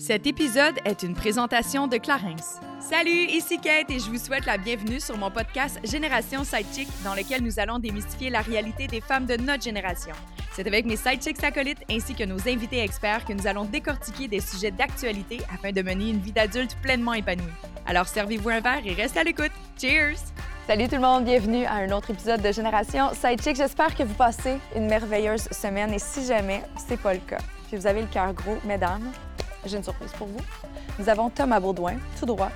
Cet épisode est une présentation de Clarence. Salut, ici Kate et je vous souhaite la bienvenue sur mon podcast Génération Sidechick dans lequel nous allons démystifier la réalité des femmes de notre génération. C'est avec mes sidechicks acolytes ainsi que nos invités experts que nous allons décortiquer des sujets d'actualité afin de mener une vie d'adulte pleinement épanouie. Alors servez-vous un verre et restez à l'écoute. Cheers! Salut tout le monde, bienvenue à un autre épisode de Génération Sidechick. J'espère que vous passez une merveilleuse semaine et si jamais c'est pas le cas, puis vous avez le cœur gros, mesdames, j'ai une surprise pour vous. Nous avons Thomas Baudouin, tout droit,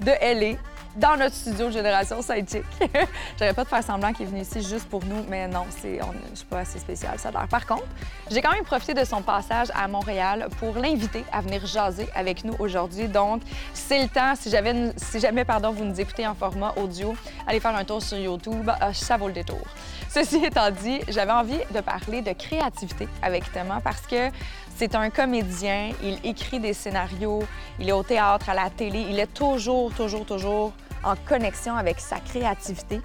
de LA, dans notre studio Génération Sidechick. J'aurais pas de faire semblant qu'il est venu ici juste pour nous, mais non, c'est, je suis pas assez spécial, ça. Par contre, j'ai quand même profité de son passage à Montréal pour l'inviter à venir jaser avec nous aujourd'hui. Donc, c'est le temps. Si jamais pardon, vous nous écoutez en format audio, allez faire un tour sur YouTube. Ah, ça vaut le détour. Ceci étant dit, j'avais envie de parler de créativité avec Thomas parce que c'est un comédien, il écrit des scénarios, il est au théâtre, à la télé, il est toujours, toujours, toujours en connexion avec sa créativité.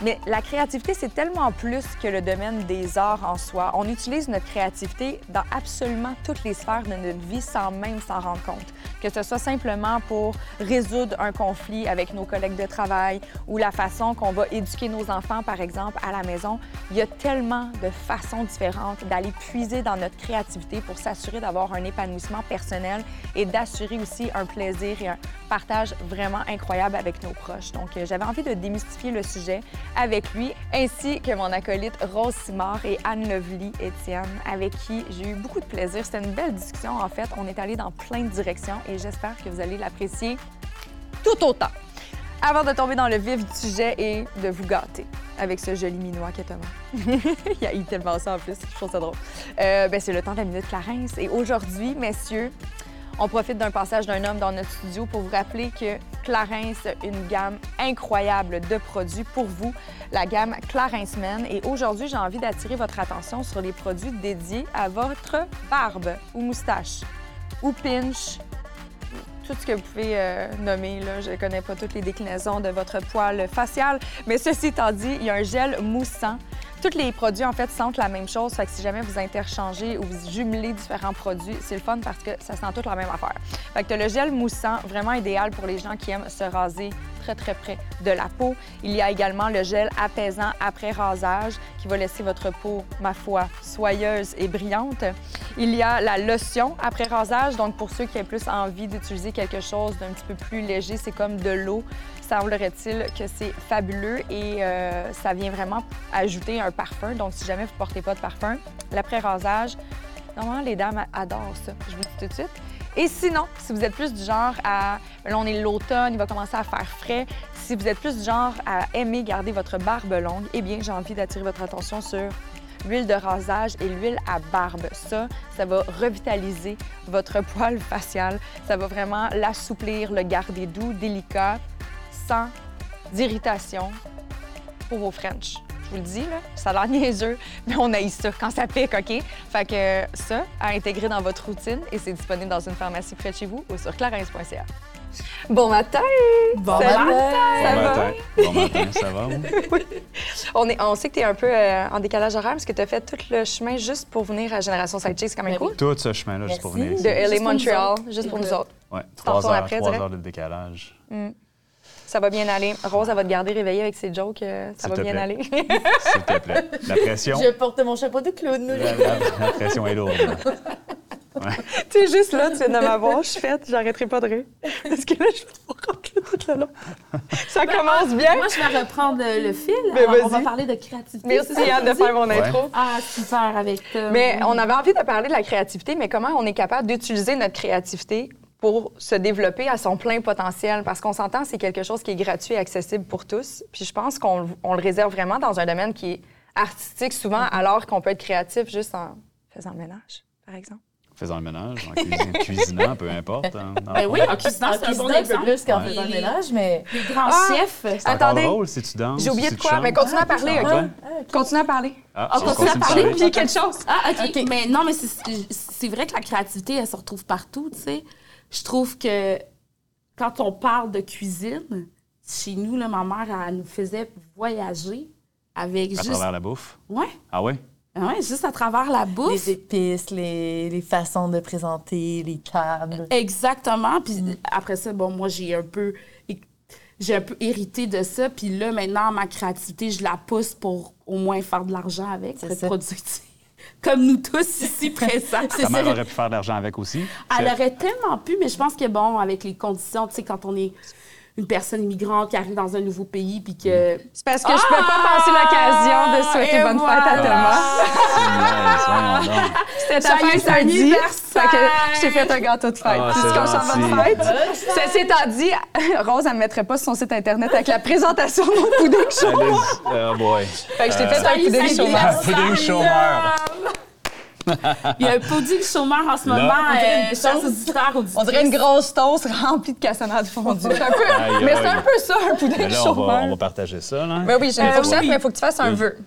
Mais la créativité, c'est tellement plus que le domaine des arts en soi. On utilise notre créativité dans absolument toutes les sphères de notre vie sans même s'en rendre compte. Que ce soit simplement pour résoudre un conflit avec nos collègues de travail ou la façon qu'on va éduquer nos enfants, par exemple, à la maison. Il y a tellement de façons différentes d'aller puiser dans notre créativité pour s'assurer d'avoir un épanouissement personnel et d'assurer aussi un plaisir et un partage vraiment incroyable avec nos proches. Donc, euh, j'avais envie de démystifier le sujet avec lui, ainsi que mon acolyte Rose Simard et Anne Lovely Étienne, avec qui j'ai eu beaucoup de plaisir. C'était une belle discussion, en fait. On est allé dans plein de directions et j'espère que vous allez l'apprécier tout autant. Avant de tomber dans le vif du sujet et de vous gâter avec ce joli minois qu'est Thomas. il a eu tellement ça en plus, je trouve ça drôle. Euh, ben, c'est le temps de la minute Clarence. Et aujourd'hui, messieurs, on profite d'un passage d'un homme dans notre studio pour vous rappeler que Clarence a une gamme incroyable de produits pour vous, la gamme Clarence Men. Et aujourd'hui, j'ai envie d'attirer votre attention sur les produits dédiés à votre barbe ou moustache ou pinch, tout ce que vous pouvez euh, nommer. Je ne connais pas toutes les déclinaisons de votre poil facial, mais ceci étant dit, il y a un gel moussant tous les produits, en fait, sentent la même chose. Fait si jamais vous interchangez ou vous jumelez différents produits, c'est le fun parce que ça sent toute la même affaire. Fait que le gel moussant, vraiment idéal pour les gens qui aiment se raser très, très près de la peau. Il y a également le gel apaisant après rasage qui va laisser votre peau, ma foi, soyeuse et brillante. Il y a la lotion après rasage. Donc, pour ceux qui ont plus envie d'utiliser quelque chose d'un petit peu plus léger, c'est comme de l'eau semblerait-il que c'est fabuleux et euh, ça vient vraiment ajouter un parfum. Donc, si jamais vous ne portez pas de parfum, l'après-rasage, normalement, les dames adorent ça. Je vous dis tout de suite. Et sinon, si vous êtes plus du genre à... Là, on est l'automne, il va commencer à faire frais. Si vous êtes plus du genre à aimer garder votre barbe longue, eh bien, j'ai envie d'attirer votre attention sur l'huile de rasage et l'huile à barbe. Ça, ça va revitaliser votre poil facial. Ça va vraiment l'assouplir, le garder doux, délicat d'irritation pour vos French. Je vous le dis, là, ça a l'air niaiseux, mais on a eu ça quand ça pique, OK? Fait que ça, à intégrer dans votre routine et c'est disponible dans une pharmacie près de chez vous ou sur clarence.ca. Bon matin! Bon matin! Ça bon va? matin. Bon matin, ça va? Oui. On, est, on sait que tu es un peu euh, en décalage horaire parce que tu as fait tout le chemin juste pour venir à Génération Sidechick. C'est quand même Ben cool. Tout ce chemin-là, juste pour venir De. LA autres. juste pour nous autres. T'en trois heures, après, trois heures de décalage. Ça va bien aller. Rose, elle va te garder réveillée avec ses jokes. euh, ça va bien plaît. aller. S'il te plaît. La pression, Je porte mon chapeau de clown. la, la- la pression est lourde. tu es juste là, tu viens de m'avoir. Je suis faite, j'arrêterai pas de rire. Parce que là, je vais tout le long. Ça commence bien. Moi, je vais reprendre le, le fil. Ben, Alors, on va parler de créativité. Merci, Anne, de faire mon intro. Ah, super avec Tom. Mais on avait envie de parler de la créativité, mais comment on est capable d'utiliser notre créativité pour se développer à son plein potentiel? Parce qu'on s'entend, c'est quelque chose qui est gratuit et accessible pour tous. Puis je pense qu'on on le réserve vraiment dans un domaine qui est artistique souvent, alors qu'on peut être créatif juste en faisant le ménage, par exemple. Faisant le ménage, en cuisine, cuisinant, peu importe. hein, Ben oui, en cuisinant, Ah, c'est un bon un peu exemple. plus qu'en Ouais. faisant le ménage, mais. Les grands Ah! chefs. Attendez. drôle si tu danses. J'ai oublié si de quoi, mais continue à parler, Ah, OK? ouais? Continue à parler. Ah, On on continue à parler, parler. Puis quelque chose. Ah, OK. Mais non, mais c'est vrai que la créativité, elle se retrouve partout, tu sais. Je trouve que quand on parle de cuisine, chez nous, là, ma mère, elle nous faisait voyager avec À juste... travers la bouffe? Ouais. Ah oui? Ouais, juste à travers la bouffe. Les épices, les, les façons de présenter, les tables. Exactement. Puis après ça, bon, moi, j'ai un peu j'ai un peu hérité de ça. Puis là, maintenant, ma créativité, je la pousse pour au moins faire de l'argent avec, C'est être productive. Comme nous tous ici présents. Ta mère aurait pu faire de l'argent avec aussi. Elle aurait tellement pu, mais je pense que, bon, avec les conditions, tu sais, quand on est une personne immigrante qui arrive dans un nouveau pays, puis que... C'est parce que je peux pas passer l'occasion de souhaiter et bonne fête à. Thomas. C'est ta fête samedi. Fait que je t'ai fait un gâteau de fête. Ah, Puis qu'on chante bonne fête. Ceci étant dit, Rose, elle ne mettrait pas sur son site Internet avec la présentation de mon pudding. Allez, oh boy. Fait que je t'ai fait un Joyeux pudding anniversaire, Pudding chômeur. Il y a un pudding chômeur en ce moment, On dirait une euh, chers On dirait une grosse toast remplie de cassonade fondue. Un peu- Aïe, mais c'est un peu ça, un pudding là, on va, on va chômeur. partager ça, là. Ben oui, j'ai une Euh, fourchette, oui. mais il faut que tu fasses un vœu.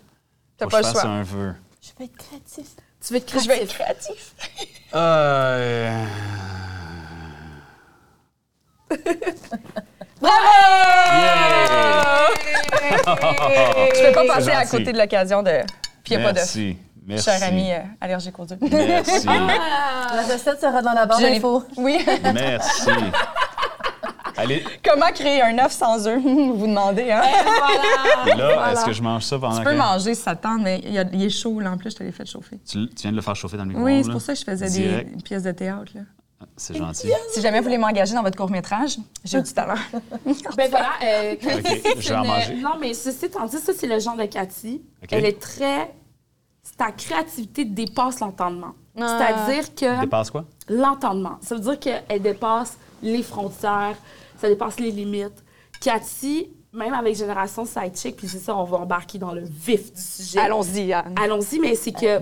T'as pas le choix. un vœu. Je vais être créatif. Tu veux être Je vais créatif. être créatif. Euh... Je peux pas passer à côté de l'occasion de. Puis il n'y a pas d'œuf. Merci. Cher ami euh, allergique aux œufs. Merci. La recette sera dans la barre d'infos. Oui. Merci. Allez, Comment créer un œuf sans œufs? Vous vous demandez, hein? là, est-ce que je mange ça pendant Tu peux que... manger si ça te tente, mais il, y a- il est chaud, là. En plus, je te l'ai fait chauffer. Tu, tu viens de le faire chauffer dans le micro Oui, c'est pour ça que je faisais des, Direct. des pièces de théâtre, là. C'est gentil. Si jamais vous voulez m'engager dans votre court-métrage, j'ai du talent. Ben voilà, euh, je vais en manger. Non, mais ceci étant dit, ça, c'est le genre de Cathy. Elle est très... Ta créativité dépasse l'entendement. C'est-à-dire que... Dépasse quoi? L'entendement. Ça veut dire qu'elle dépasse les frontières, ça dépasse les limites. Cathy, même avec Génération Sidechick, puis c'est ça, on va embarquer dans le vif du sujet. Allons-y, Anne. Allons-y, mais c'est que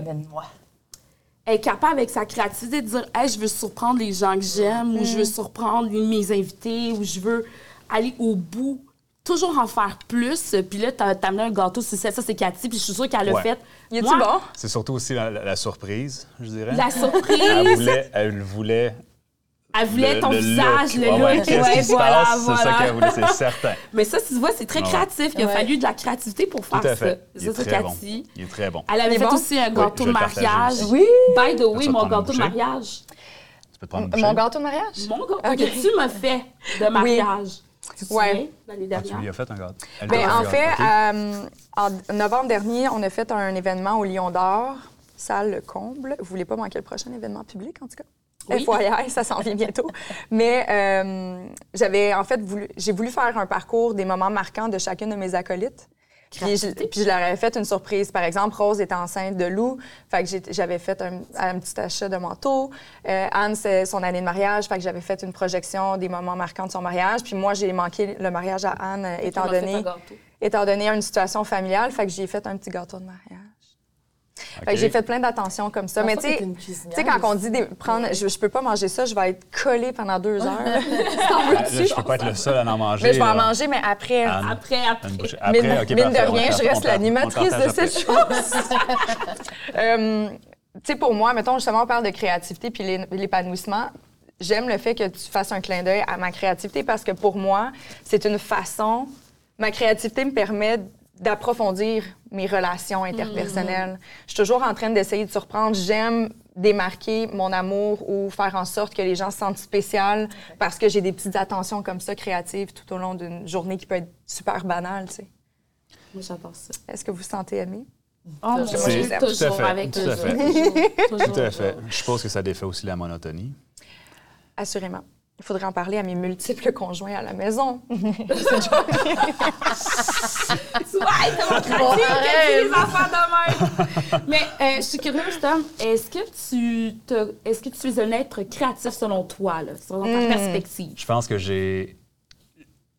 elle est capable avec sa créativité de dire hey, je veux surprendre les gens que j'aime ou je veux surprendre mes invités ou je veux aller au bout toujours en faire plus puis là t'as amené un gâteau c'est ça c'est Cathy puis je suis sûre qu'elle l'a Ouais. fait Y a-tu Moi, bon? C'est surtout aussi la, la- la surprise, je dirais. la surprise Elle voulait, elle voulait elle voulait le- ton le visage look. le Ouais, ouais, look Qu'est-ce ouais, qui se voilà passe? C'est ça qu'elle voulait, c'est certain. mais ça tu vois c'est très Ouais. créatif il a Ouais. fallu de la créativité pour faire Tout à fait. ça Il est ça c'est très bon. Cathy Il est très bon. elle avait fait bon? aussi un gâteau de mariage. Oui! by the way mon gâteau de mariage Tu peux te prendre une? Mon gâteau de mariage? mon gâteau que tu m'as fait de mariage Tu te Ouais. souviens, l'année Ah, tu dernière lui as fait un gâteau? Elle Ben, en fait, OK. euh, en novembre dernier, on a fait un événement au Lion d'Or, salle comble. Vous voulez pas manquer le prochain événement public, en tout cas? Oui. FYI, ça s'en vient bientôt. Mais euh, j'avais en fait voulu, j'ai voulu faire un parcours des moments marquants de chacune de mes acolytes. Puis je, puis je leur avais fait une surprise. Par exemple, Rose était enceinte de Lou, fait que j'avais fait un, un petit achat de manteau. Euh, Anne, c'est son année de mariage, fait que j'avais fait une projection des moments marquants de son mariage. Puis moi, j'ai manqué le mariage à Anne, étant donné étant donné une situation familiale, fait que j'ai fait un petit gâteau de mariage. Fait OK. que j'ai fait plein d'attentions comme ça. Mais tu sais, quand on dit des- prendre, je, je peux pas manger ça, je vais être collée pendant deux heures. là. T'en Là, veux-tu? je peux pas être le seul à en manger. Mais je vais en manger, mais après. Anne. Après, après. Après, mine, OK, mine parfait, de rien, je reste l'animatrice de cette après. chose. Euh, tu sais, pour moi, mettons, justement, on parle de créativité puis l'é- l'épanouissement. J'aime le fait que tu fasses un clin d'œil à ma créativité parce que pour moi, c'est une façon. Ma créativité me permet d'approfondir mes relations interpersonnelles. Je suis toujours en train d'essayer de surprendre. J'aime démarquer mon amour ou faire en sorte que les gens se sentent spécial parce que j'ai des petites attentions comme ça créatives tout au long d'une journée qui peut être super banale, tu sais. Moi, j'adore ça. Est-ce que vous vous sentez aimé? Oh, Dieu, tout à toujours avec tout à toujours, fait. toujours, Tout à fait. Je suppose que ça défait aussi la monotonie. Assurément. Il faudrait en parler à mes multiples conjoints à la maison. Tu vois, que les enfants de même. Mais euh, je suis curieuse, Tom. Est-ce que tu te, est-ce que tu es un être créatif selon toi, là, selon ta perspective? Je pense que j'ai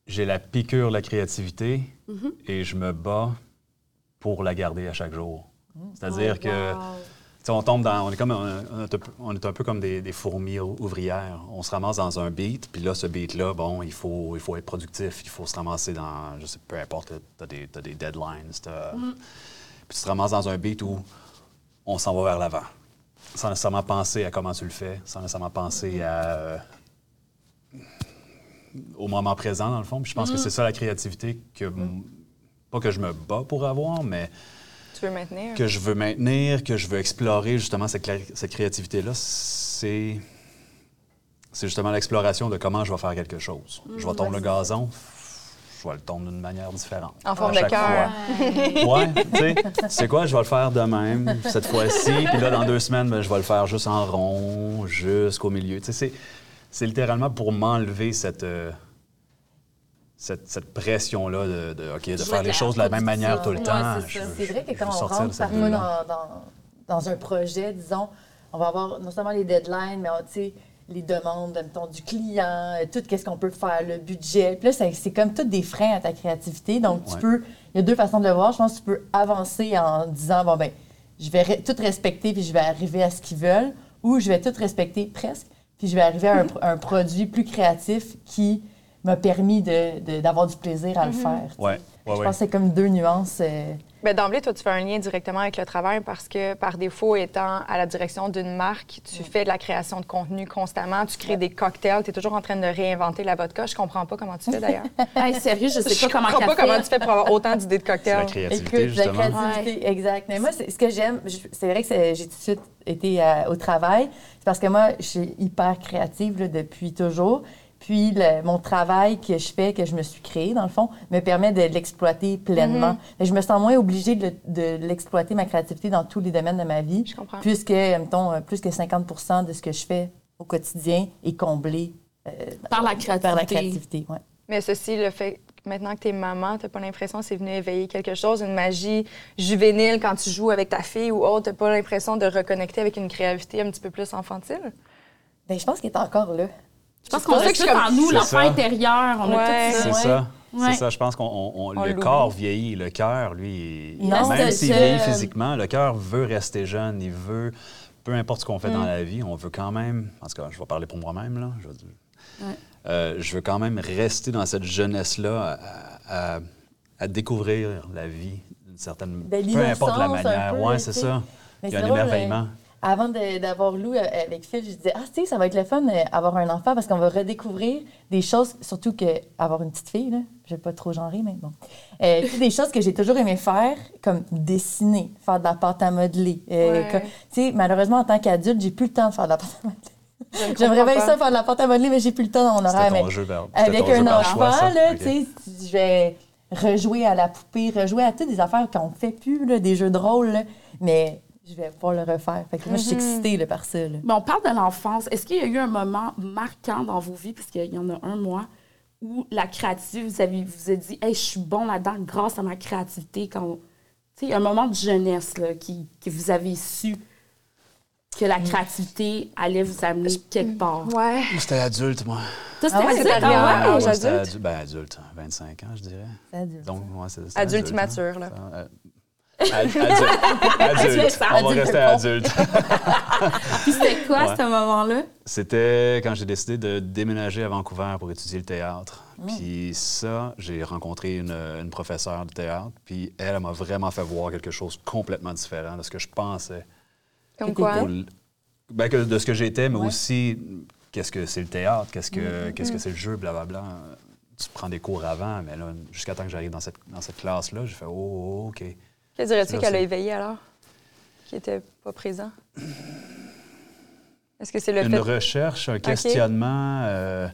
j'ai la piqûre de la créativité Mm-hmm. et je me bats pour la garder à chaque jour. C'est-à-dire Oh, que wow. On tombe dans on est comme on est un peu- on est un peu comme des, des fourmis ou- ouvrières. On se ramasse dans un beat, puis là ce beat là, bon, il faut il faut être productif, il faut se ramasser dans je sais peu importe, tu as des t'as des deadlines, Mm-hmm. puis tu te ramasses dans un beat où on s'en va vers l'avant. Sans nécessairement penser à comment tu le fais, sans nécessairement penser à euh, au moment présent, dans le fond. Puis je pense que c'est ça la créativité que. Pas que je me bats pour avoir, mais Tu tu veux maintenir. que je veux maintenir, que je veux explorer justement cette, cette créativité-là, c'est c'est justement l'exploration de comment je vais faire quelque chose. je vais tondre le gazon, je vais le tondre d'une manière différente. En forme de cœur. Ouais, tu sais, c'est quoi, je vais le faire de même cette fois-ci, puis là, dans deux semaines, ben, je vais le faire juste en rond, jusqu'au milieu. Tu sais, c'est- c'est littéralement pour m'enlever cette, euh, cette, cette pression-là de, de, OK, de Jouer faire les choses de la même manière tout le Ouais, temps. c'est vrai que quand on rentre parfois dans, dans, dans un projet, disons, on va avoir non seulement les deadlines, mais tu sais, les demandes, mettons, du client, euh, tout qu'est-ce qu'on peut faire, le budget. Puis là, c'est comme tout des freins à ta créativité. Donc, tu Ouais. peux, il y a deux façons de le voir. Je pense que tu peux avancer en disant, bon, ben, je vais re- tout respecter puis je vais arriver à ce qu'ils veulent, ou je vais tout respecter presque, puis je vais arriver à un produit plus créatif qui m'a permis de- de- d'avoir du plaisir à le faire. tu sais. Ouais, ouais, je ouais. pense que c'est comme deux nuances. euh, Ben, D'emblée, toi, tu fais un lien directement avec le travail parce que, par défaut, étant à la direction d'une marque, tu fais de la création de contenu constamment, tu crées des cocktails, tu es toujours en train de réinventer la vodka. Je comprends pas comment tu fais d'ailleurs. Hey, sérieux, je sais Je pas comment comprends pas comment tu fais pour avoir autant d'idées de C'est la cocktails. créativité, Écoute, la justement. créativité, exact. Mais moi, c'est- ce que j'aime, je- c'est vrai que j'ai tout de suite été euh, au travail, c'est parce que moi, je suis hyper créative là, depuis toujours. Puis le- mon travail que je fais, que je me suis créé, dans le fond, me permet de l'exploiter pleinement. Et je me sens moins obligée de, le- de l'exploiter, ma créativité, dans tous les domaines de ma vie. Je comprends. Puisque, mettons, euh, plus que 50 de ce que je fais au quotidien est comblé euh, Par la par la créativité. Ouais. Mais ceci, le fait que maintenant que tu es maman, tu pas l'impression que c'est venu éveiller quelque chose, une magie juvénile quand tu joues avec ta fille ou autre, tu pas l'impression de reconnecter avec une créativité un petit peu plus infantile? Ben, je pense qu'il est encore là. Je pense C'est qu'on a tout comme- en nous, l'enfant intérieur. On a tout ça. C'est ça. Ouais. C'est ça, je pense qu'on on- on- On le corps vieillit, le cœur, lui, il- Non, même s'il vieillit physiquement, le cœur veut rester jeune, il veut, peu importe ce qu'on fait Mm. dans la vie, on veut quand même, en tout cas, je vais parler pour moi-même, là, je, veux dire, Ouais. euh, je veux quand même rester dans cette jeunesse-là à, à- à découvrir la vie d'une certaine, Ben, peu importe la manière. peu, ouais, c'est ça. Mais Il y a un drôle, émerveillement. Avant d'avoir Lou euh, avec Phil, je disais, ah, tu sais, ça va être le fun d'avoir un enfant parce qu'on va redécouvrir des choses, surtout que avoir une petite fille, là, je vais pas trop genrer, mais bon. Euh, des choses que j'ai toujours aimé faire, comme dessiner, faire de la pâte à modeler. Euh, Ouais. tu sais, malheureusement, en tant qu'adulte, j'ai plus le temps de faire de la pâte à modeler. J'aimerais bien ça, faire de la pâte à modeler, mais j'ai plus le temps dans mon horaire. Ton mais- jeu avec ton un enfant, choix, là, tu sais, je vais rejouer à la poupée, rejouer à toutes des affaires qu'on ne fait plus, là, des jeux de rôle, là, mais je vais pouvoir le refaire. Fait que moi, je suis excitée là, par ça. là. Mais on parle de l'enfance. Est-ce qu'il y a eu un moment marquant dans vos vies, puisqu'il y en a un mois, où la créativité, vous avez vous avez dit, hey, je suis bon là-dedans grâce à ma créativité. Quand, tu sais, un moment de jeunesse là, qui, que vous avez su que la créativité allait vous amener quelque part. Ouais. Moi, C'était adulte, moi. Toi, c'était Ah ouais, adulte, ah ouais? l'âge Ouais, adulte? adu- Ben, adulte, 25 ans, je dirais. Adulte. Donc, ouais, c'est- Adulte hein. immature, là. Euh, ad- adulte. adulte. On va rester adulte. Puis c'était quoi, Ouais. ce moment-là? C'était quand j'ai décidé de déménager à Vancouver pour étudier le théâtre. Puis ça, j'ai rencontré une, une professeure de théâtre. Puis elle, elle m'a vraiment fait voir quelque chose complètement différent de ce que je pensais. Comme quoi? Pour ben, que- de ce que j'étais, mais Ouais. aussi qu'est-ce que c'est le théâtre, qu'est-ce que Mm-hmm. qu'est-ce que c'est le jeu, blablabla. Tu prends des cours avant, mais là, jusqu'à temps que j'arrive dans cette, dans cette classe-là, j'ai fait Oh, oh, OK. Que dirais-tu qu'elle a éveillé alors? Qui était pas présent? Est-ce que c'est le Une fait. recherche, un questionnement. euh,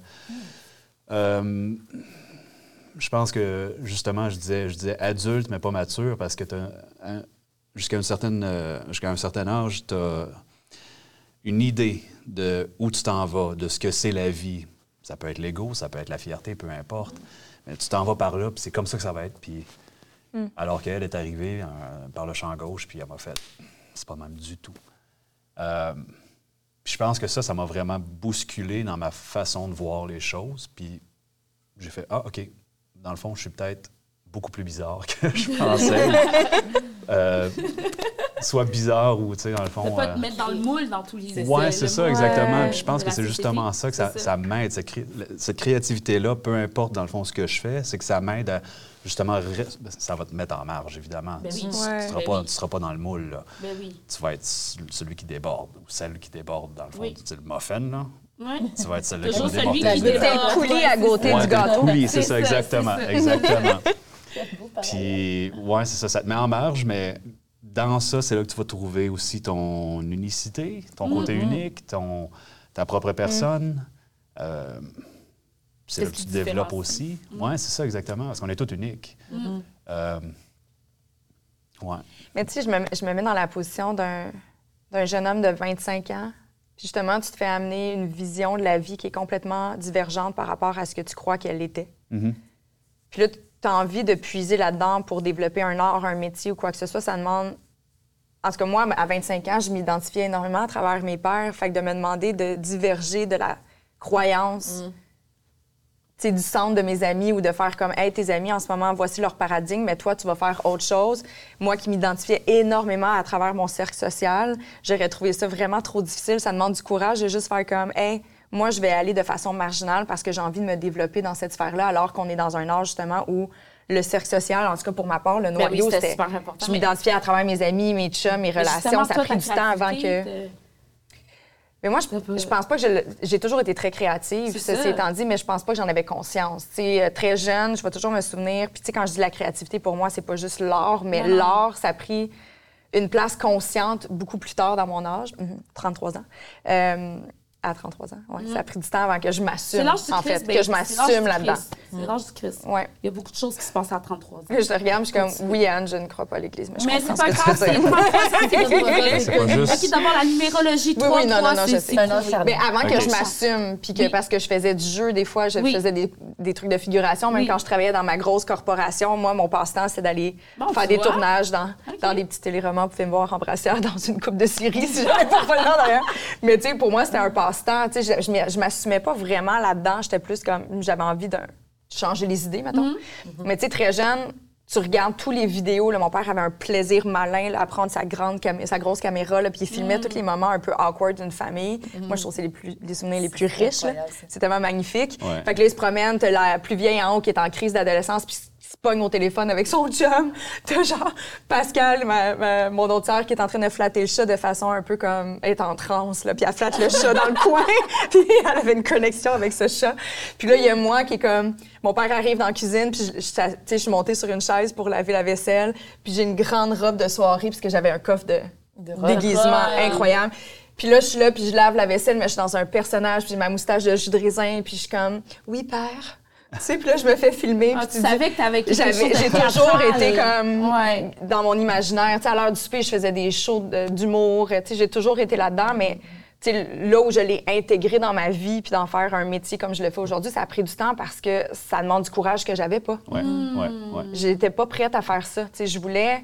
euh, je pense que, justement, je disais, je disais adulte, mais pas mature, parce que un- jusqu'à une certaine, euh, jusqu'à un certain âge, tu as une idée de où tu t'en vas, de ce que c'est la vie. Ça peut être l'ego, ça peut être la fierté, peu importe. Mais tu t'en vas par là, puis c'est comme ça que ça va être. Puis, Alors qu'elle est arrivée euh, par le champ gauche, puis elle m'a fait c'est pas même du tout. Euh, je pense que ça, ça m'a vraiment bousculé dans ma façon de voir les choses. Puis j'ai fait Ah, OK, dans le fond, je suis peut-être beaucoup plus bizarre que je pensais. Euh, soit bizarre ou, tu sais, dans le De fond. pas euh, te mettre dans le moule dans tous les oui, essais, c'est le ça, exactement. Puis je pense que c'est justement ça que ça, C'est ça m'aide, cette, cré- cette créativité-là, peu importe dans le fond ce que je fais, c'est que ça m'aide à justement. ben, Ça va te mettre en marge, évidemment. Ben tu oui. ne Ouais. seras, Ben pas- oui. tu seras pas dans le moule. Là. Ben oui. Tu vas être celui qui déborde ou celle qui déborde, dans le fond. Oui. Tu sais, le muffin, là. Ouais. Tu vas être celle-là qui Toujours va celui qui déborde. coulis à côté Ouais, du gâteau. coulis, c'est C'est ça, ça, exactement. c'est ça. Exactement. Puis, ouais, c'est ça, ça te met en marge, mais dans ça, c'est là que tu vas trouver aussi ton unicité, ton côté Mm-hmm. unique, ton, ta propre personne. Euh, c'est là que tu te développes aussi. Oui, c'est ça, exactement, parce qu'on est tous uniques. Euh, ouais. Mais tu sais, je me, je me mets dans la position d'un d'un jeune homme de 25 ans. Justement, tu te fais amener une vision de la vie qui est complètement divergente par rapport à ce que tu crois qu'elle était. Mhm. Puis là, tu as envie de puiser là-dedans pour développer un art, un métier ou quoi que ce soit. Ça demande. En tout cas, moi, à 25 ans, je m'identifiais énormément à travers mes pères. Fait que de me demander de diverger de la croyance sais, du centre de mes amis ou de faire comme, hey, tes amis, en ce moment, voici leur paradigme, mais toi, tu vas faire autre chose. Moi qui m'identifiais énormément à travers mon cercle social, j'aurais trouvé ça vraiment trop difficile. Ça demande du courage de juste faire comme, hey, moi, je vais aller de façon marginale parce que j'ai envie de me développer dans cette sphère-là, alors qu'on est dans un âge, justement, où le cercle social, en tout cas pour ma part, le Ben oui, noyau, c'était c'était. super important, Je mais- m'identifiais à travers mes amis, mes chums, mes Mais relations. Ça a pris du temps avant que. de- Mais moi, je, je pense pas que j'ai toujours été très créative, ceci ça. étant dit, mais je pense pas que j'en avais conscience. Tu sais, euh, très jeune, je vais toujours me souvenir. Puis tu sais, quand je dis la créativité, pour moi, c'est pas juste l'art, mais l'art, ça a pris une place consciente beaucoup plus tard dans mon âge, Mhm, 33 ans. Euh, à 33 ans, ouais. Ça a pris du temps avant que je C'est m'assume, l'âge du en Christ, fait, ben, que je c'est l'âge m'assume du là-dedans. Christ. C'est l'âge du Christ. Ouais. Il y a beaucoup de choses qui se passent à 33 ans. Je te regarde, je suis comme, oui, Anne, je ne crois pas à l'Église, mais je Mais comprends c'est pas ce que grave, tu c'est veux dire. pas grave, c'est pas grave. C'est pas juste- OK, d'abord, la numérologie, Oui, 3, oui, non, non, non, je sais. Mais avant que je m'assume, puis que Oui. parce que je faisais du jeu, des fois, je Oui. faisais des, des trucs de figuration. Même Oui. quand je travaillais dans ma grosse corporation, moi, mon passe-temps, c'est d'aller Bon, faire des vois. tournages dans, des petits téléromans. Vous pouvez me voir en brassière dans une coupe de série si j'avais pas le temps d'ailleurs. Mais tu sais, pour moi, c'était un passe-temps. Tu sais, je, je m'assumais pas vraiment là-dedans. J'étais plus comme, j'avais envie de changer les idées, mettons. Mais tu sais, très jeune, tu regardes tous les vidéos. Là, mon père avait un plaisir malin là, à prendre sa, grande cam- sa grosse caméra, là, puis il filmait tous les moments un peu awkward d'une famille. Moi, je trouve que c'est les, plus, les souvenirs les plus riches. C'est tellement magnifique. Ouais. Fait que là, il se la plus vieille en haut qui est en crise d'adolescence, puis il se pogne au téléphone avec son chum. T'as genre Pascal, ma, ma- mon autre sœur, qui est en train de flatter le chat de façon un peu comme elle est en transe, là, puis elle flatte le chat dans le coin, puis elle avait une connexion avec ce chat. Puis là, il y a moi qui est comme, mon père arrive dans la cuisine, puis je, je, tu sais, je suis montée sur une chaise pour laver la vaisselle, puis j'ai une grande robe de soirée, puisque j'avais un coffre de, De déguisement incroyable. Puis là, je suis là, puis je lave la vaisselle, mais je suis dans un personnage, puis j'ai ma moustache de jus de raisin, puis je suis comme, oui, père. Tu sais, puis là, je me fais filmer. Ah, tu tu dis- savais que t'avais quelque J'avais- chose de J'ai toujours été comme Ouais. dans mon imaginaire. Tu sais, à l'heure du souper, je faisais des shows d'humour. Tu sais, j'ai toujours été là-dedans, mais tu sais, là où je l'ai intégré dans ma vie puis d'en faire un métier comme je le fais aujourd'hui, ça a pris du temps parce que ça demande du courage que j'avais pas. Ouais, ouais, ouais. J'étais pas prête à faire ça. Tu sais, je voulais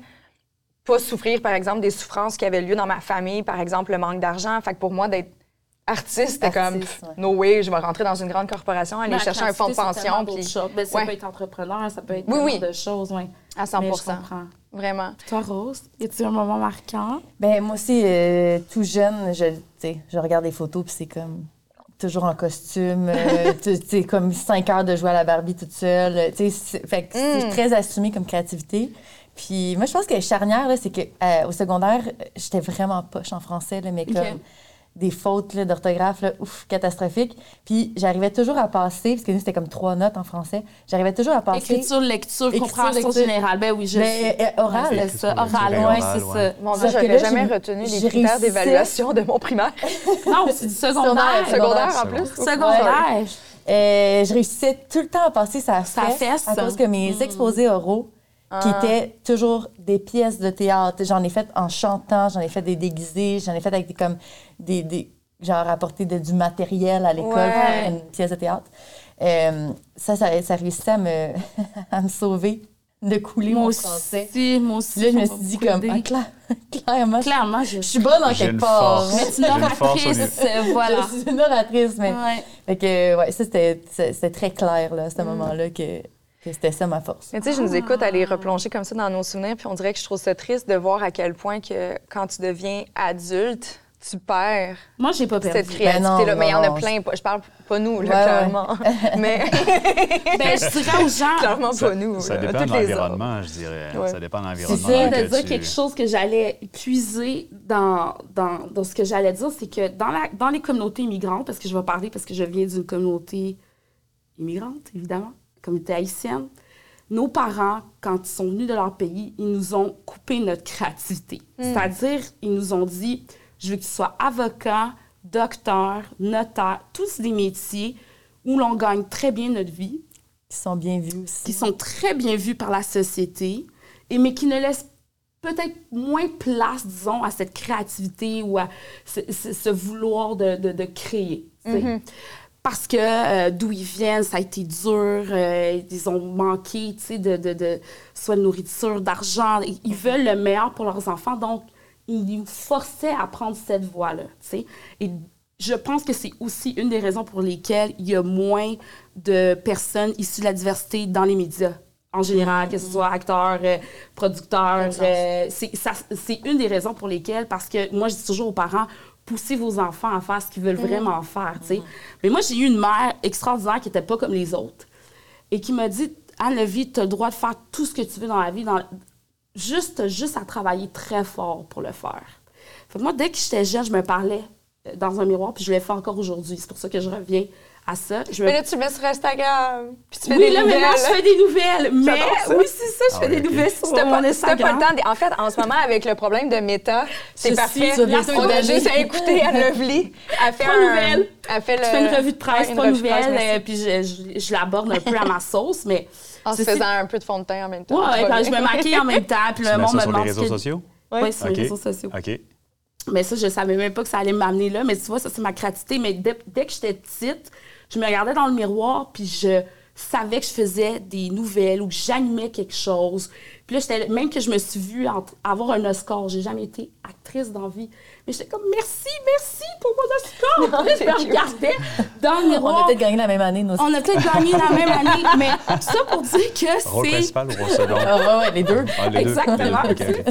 pas souffrir, par exemple, des souffrances qui avaient lieu dans ma famille, par exemple, le manque d'argent. Fait que pour moi, d'être artiste, c'était comme, ouais. no way, je vais rentrer dans une grande corporation, aller chercher un fonds de pension. Puis. Ben, ça Ouais. peut être entrepreneur, ça peut être Oui, de choses, oui. à 100 Mais je comprends. Vraiment. Toi, Rose, y a-t-il un moment marquant? Ben moi aussi, euh, tout jeune, je, tu sais, je regarde des photos puis c'est comme toujours en costume, euh, tu tu sais, comme cinq heures de jouer à la Barbie toute seule. euh, Tu sais, c'est- fait que c'est Mm. très assumé comme créativité. Puis moi, je pense que charnière, là, c'est que euh, au secondaire, j'étais vraiment poche en français, là, mais Ok. comme des fautes là, d'orthographe, ouf, catastrophiques. Puis j'arrivais toujours à passer, parce que nous, c'était comme trois notes en français, j'arrivais toujours à passer... Écriture, lecture, Écriture, compréhension lecture. générale. Ben oui, je Mais, euh, oral. Ouais, c'est ça. Oral, oui, c'est ouais. ça. Mon Dieu, j'aurais jamais retenu les j'ai critères réussi. d'évaluation de mon primaire. Non, c'est du secondaire. Secondaire, en Secondaire. plus. Secondaire. Euh, je réussissais tout le temps à passer sa Sa fesse, fesse. à cause que mes exposés oraux, qui Ah. étaient toujours des pièces de théâtre, j'en ai fait en chantant, j'en ai fait des déguisés, j'en ai fait avec des comme des, des genre apporter de- du matériel à l'école Ouais. pour faire une pièce de théâtre. Euh, ça, ça, ça réussissait à me, à me sauver de couler Moi mon français. aussi, moi aussi. Là, je me suis dit comme, ah, clair- clairement, je, Clairement, je je suis bonne en quelque part. Mais tu une oratrice, voilà. Je suis une oratrice, mais... Ouais. Fait que, ouais, ça, c'était c'était très clair, là, à ce moment-là, que, c'était ça ma force. Mais tu sais, je nous écoute aller replonger comme ça dans nos souvenirs, puis on dirait que je trouve ça triste de voir à quel point que quand tu deviens adulte, tu perds Moi, j'ai pas perdu. cette créativité-là. Ben non, mais il y en a plein. Je parle pas nous, là, Ouais, ouais. clairement. Mais Ben, je dirais aux gens. clairement Ça, pas nous. ça là. dépend de l'environnement, je dirais. Ouais. Ça dépend de C'est l'environnement. ça, que de dire tu- quelque chose que j'allais puiser dans, dans, dans ce que j'allais dire, c'est que dans, la, dans les communautés immigrantes, parce que je vais parler parce que je viens d'une communauté immigrante, évidemment, communauté haïtienne, nos parents, quand ils sont venus de leur pays, ils nous ont coupé notre créativité. C'est-à-dire, ils nous ont dit, je veux que tu sois avocat, docteur, notaire, tous des métiers où l'on gagne très bien notre vie, Qui sont bien vus aussi. qui sont très bien vus par la société, et mais qui ne laissent peut-être moins place, disons, à cette créativité ou à ce, ce- ce vouloir de, de- de créer. sais. Parce que euh, d'où ils viennent, ça a été dur, euh, ils ont manqué, tu sais, de, de, de- soit de nourriture, d'argent. Ils, veulent le meilleur pour leurs enfants, donc ils nous forçaient à prendre cette voie-là, tu sais. Et je pense que c'est aussi une des raisons pour lesquelles il y a moins de personnes issues de la diversité dans les médias en général, que ce soit acteurs, euh, producteurs. euh, c'est une des raisons pour lesquelles, parce que moi, je dis toujours aux parents, poussez vos enfants à faire ce qu'ils veulent vraiment faire, tu sais. Mais moi, j'ai eu une mère extraordinaire qui n'était pas comme les autres et qui m'a dit, Anne-Levie, tu as le droit de faire tout ce que tu veux dans la vie, dans... juste, juste à travailler très fort pour le faire. Fait que moi, dès que j'étais jeune, je me parlais euh, dans un miroir, puis je le fais encore aujourd'hui. C'est pour ça que je reviens à ça. Je me- Mais là, tu le mets sur Instagram. Puis tu fais oui, des là, nouvelles. maintenant, je fais des nouvelles. Mais oui, c'est ça, je Ah fais oui, des nouvelles sur mon pas, Instagram. pas le temps, de- en fait, en ce moment, avec le problème de méta, c'est Je parfait. On a juste à écouter Anne Lovely. Elle fait un-. Elle fait le. Je fais une revue de presse, Ouais, une pas revue de presse, nouvelle, merci. euh, puis je, je, je l'aborde un peu à ma sauce, mais... En se faisant un peu de fond de teint en même temps. Va quand je me maquille en même temps, puis Tu le monde me sur les demande... réseaux sociaux? Oui, sur les réseaux sociaux. OK. Mais ça, je savais même pas que ça allait m'amener là. Mais tu vois, ça, c'est ma créativité. Mais dès, dès que j'étais petite, je me regardais dans le miroir, puis je savais que je faisais des nouvelles ou que j'animais quelque chose. Puis là, j'étais, même que je me suis vue en- avoir un Oscar. J'ai jamais été actrice dans vie. Mais j'étais comme, merci, merci pour mon Oscar. Puis je me regardais dans le On miroir. a peut-être gagné la même année, nos On a peut-être gagné la même année. Mais tout ça pour dire que Rôle c'est... principal ou rôle second? Ah, ouais, ouais, les deux. Ah, les. Exactement. Deux.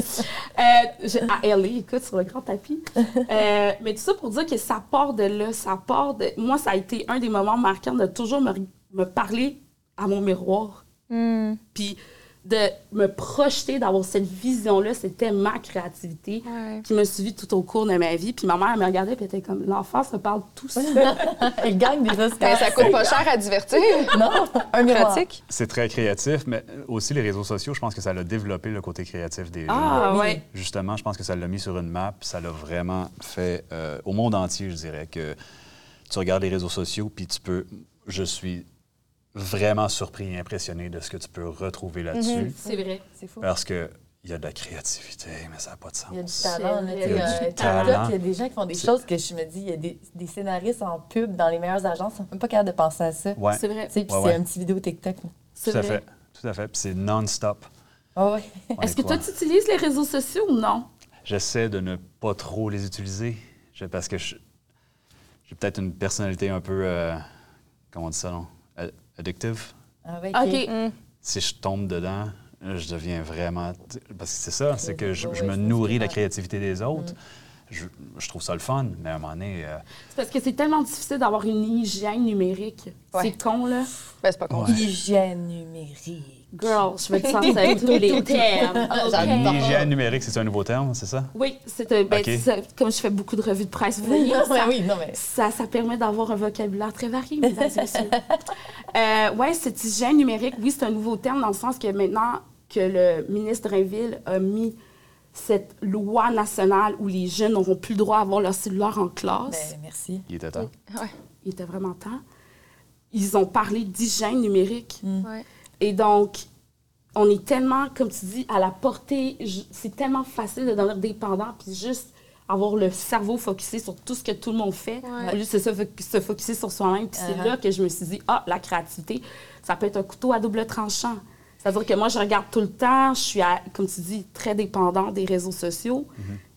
Euh, à LA, écoute, sur le grand tapis. Euh, mais tout ça pour dire que ça part de là, ça part de... Moi, ça a été un des moments marquants de toujours me, me parler à mon miroir. Hmm. Puis de me projeter, d'avoir cette vision-là, c'était ma créativité Ouais. qui m'a suivie tout au cours de ma vie. Puis ma mère, elle me regardait, puis elle était comme, l'enfant se parle tout seul. Elle gagne des Mais Oscars. ça coûte pas cher à divertir. Non, un. Pratique. C'est très créatif, mais aussi les réseaux sociaux, je pense que ça a développé le côté créatif des gens. ah, ouais. Justement, je pense que ça l'a mis sur une map, ça l'a vraiment fait euh, au monde entier, je dirais, que tu regardes les réseaux sociaux, puis tu peux... Je suis vraiment surpris et impressionné de ce que tu peux retrouver là-dessus, C'est vrai. C'est fou. parce que il y a de la créativité, mais ça n'a pas de sens. Il y a du talent. Il y a du talent. TikTok, Il y a des gens qui font des choses que je me dis, il y a des, des scénaristes en pub dans les meilleures agences, ils sont même pas capables de penser à ça. Ouais, C'est vrai. Tu sais, Puis Ouais, c'est ouais. un petit vidéo TikTok. tout à fait. Tout à fait. Puis c'est non-stop. Ouais. Est-ce que toi, tu utilises les réseaux sociaux ou non? J'essaie de ne pas trop les utiliser je- parce que je- j'ai peut-être une personnalité un peu, euh, comment on dit ça, non? Addictive. Ah ouais, OK. Hmm. Si je tombe dedans, je deviens vraiment... Parce que c'est ça, c'est que je, me nourris de la créativité des autres. Je, je trouve ça le fun, mais à un moment donné... euh, C'est parce que c'est tellement difficile d'avoir une hygiène numérique. Ouais. C'est con, là. Ben, c'est pas con. Ouais. Hygiène numérique. Girl, je vais te sortir avec tous les termes. L'hygiène numérique, c'est un nouveau terme, c'est ça? Oui, c'est un- ben, ça- comme je fais beaucoup de revues de presse, vous voyez, ça, oui, non, mais. ça, ça permet d'avoir un vocabulaire très varié, mesdames et messieurs. euh, oui, cette hygiène numérique, oui, c'est un nouveau terme dans le sens que maintenant que le ministre Drainville a mis cette loi nationale où les jeunes n'auront plus le droit d'avoir leur cellulaire en classe, Ben, merci. Il était temps. il était vraiment temps, ils ont parlé d'hygiène numérique. Ouais. Et donc, on est tellement, comme tu dis, à la portée, c'est tellement facile de devenir dépendant, puis juste avoir le cerveau focusé sur tout ce que tout le monde fait, Ouais. au lieu de se, fo- se focuser sur soi-même. Puis c'est Uh-huh. là que je me suis dit, ah, la créativité, ça peut être un couteau à double tranchant. C'est-à-dire que moi, je regarde tout le temps, je suis, à- comme tu dis, très dépendant des réseaux sociaux.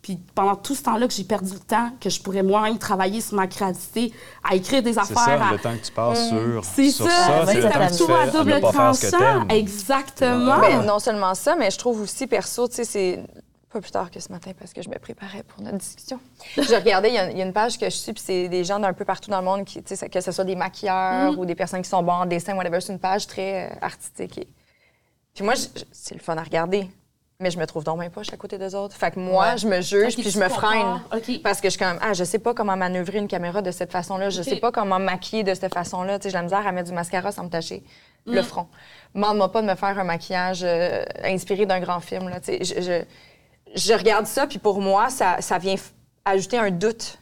Puis pendant tout ce temps-là que j'ai perdu le temps, que je pourrais moi-même travailler sur ma créativité, à écrire des C'est affaires, ça, à- le temps que tu passes sur, c'est sur ça, ça, c'est le ça temps me que tu couteau à fais à double tranchant. Exactement. Non seulement ça, mais je trouve aussi perso, tu sais, c'est pas plus tard que ce matin parce que je me préparais pour notre discussion. Je regardais, il y, a- il y a une page que je suis, puis c'est des gens d'un peu partout dans le monde, qui, tu sais, que ce soit des maquilleurs Mm. ou des personnes qui sont bons en dessin, whatever. C'est une page très euh, artistique. et- Puis moi, c'est le fun à regarder. Mais je me trouve dans même poche à côté des autres. Fait que moi, Ouais. je me juge, puis je me freine. Parce que je suis comme, ah, je sais pas comment manœuvrer une caméra de cette façon-là. Je Ok. sais pas comment maquiller de cette façon-là. Tu sais, j'ai la misère à mettre du mascara sans me tacher. le front. Demande-moi pas de me faire un maquillage euh, inspiré d'un grand film. Là, tu sais. je, je, je regarde ça, puis pour moi, ça, ça vient ajouter un doute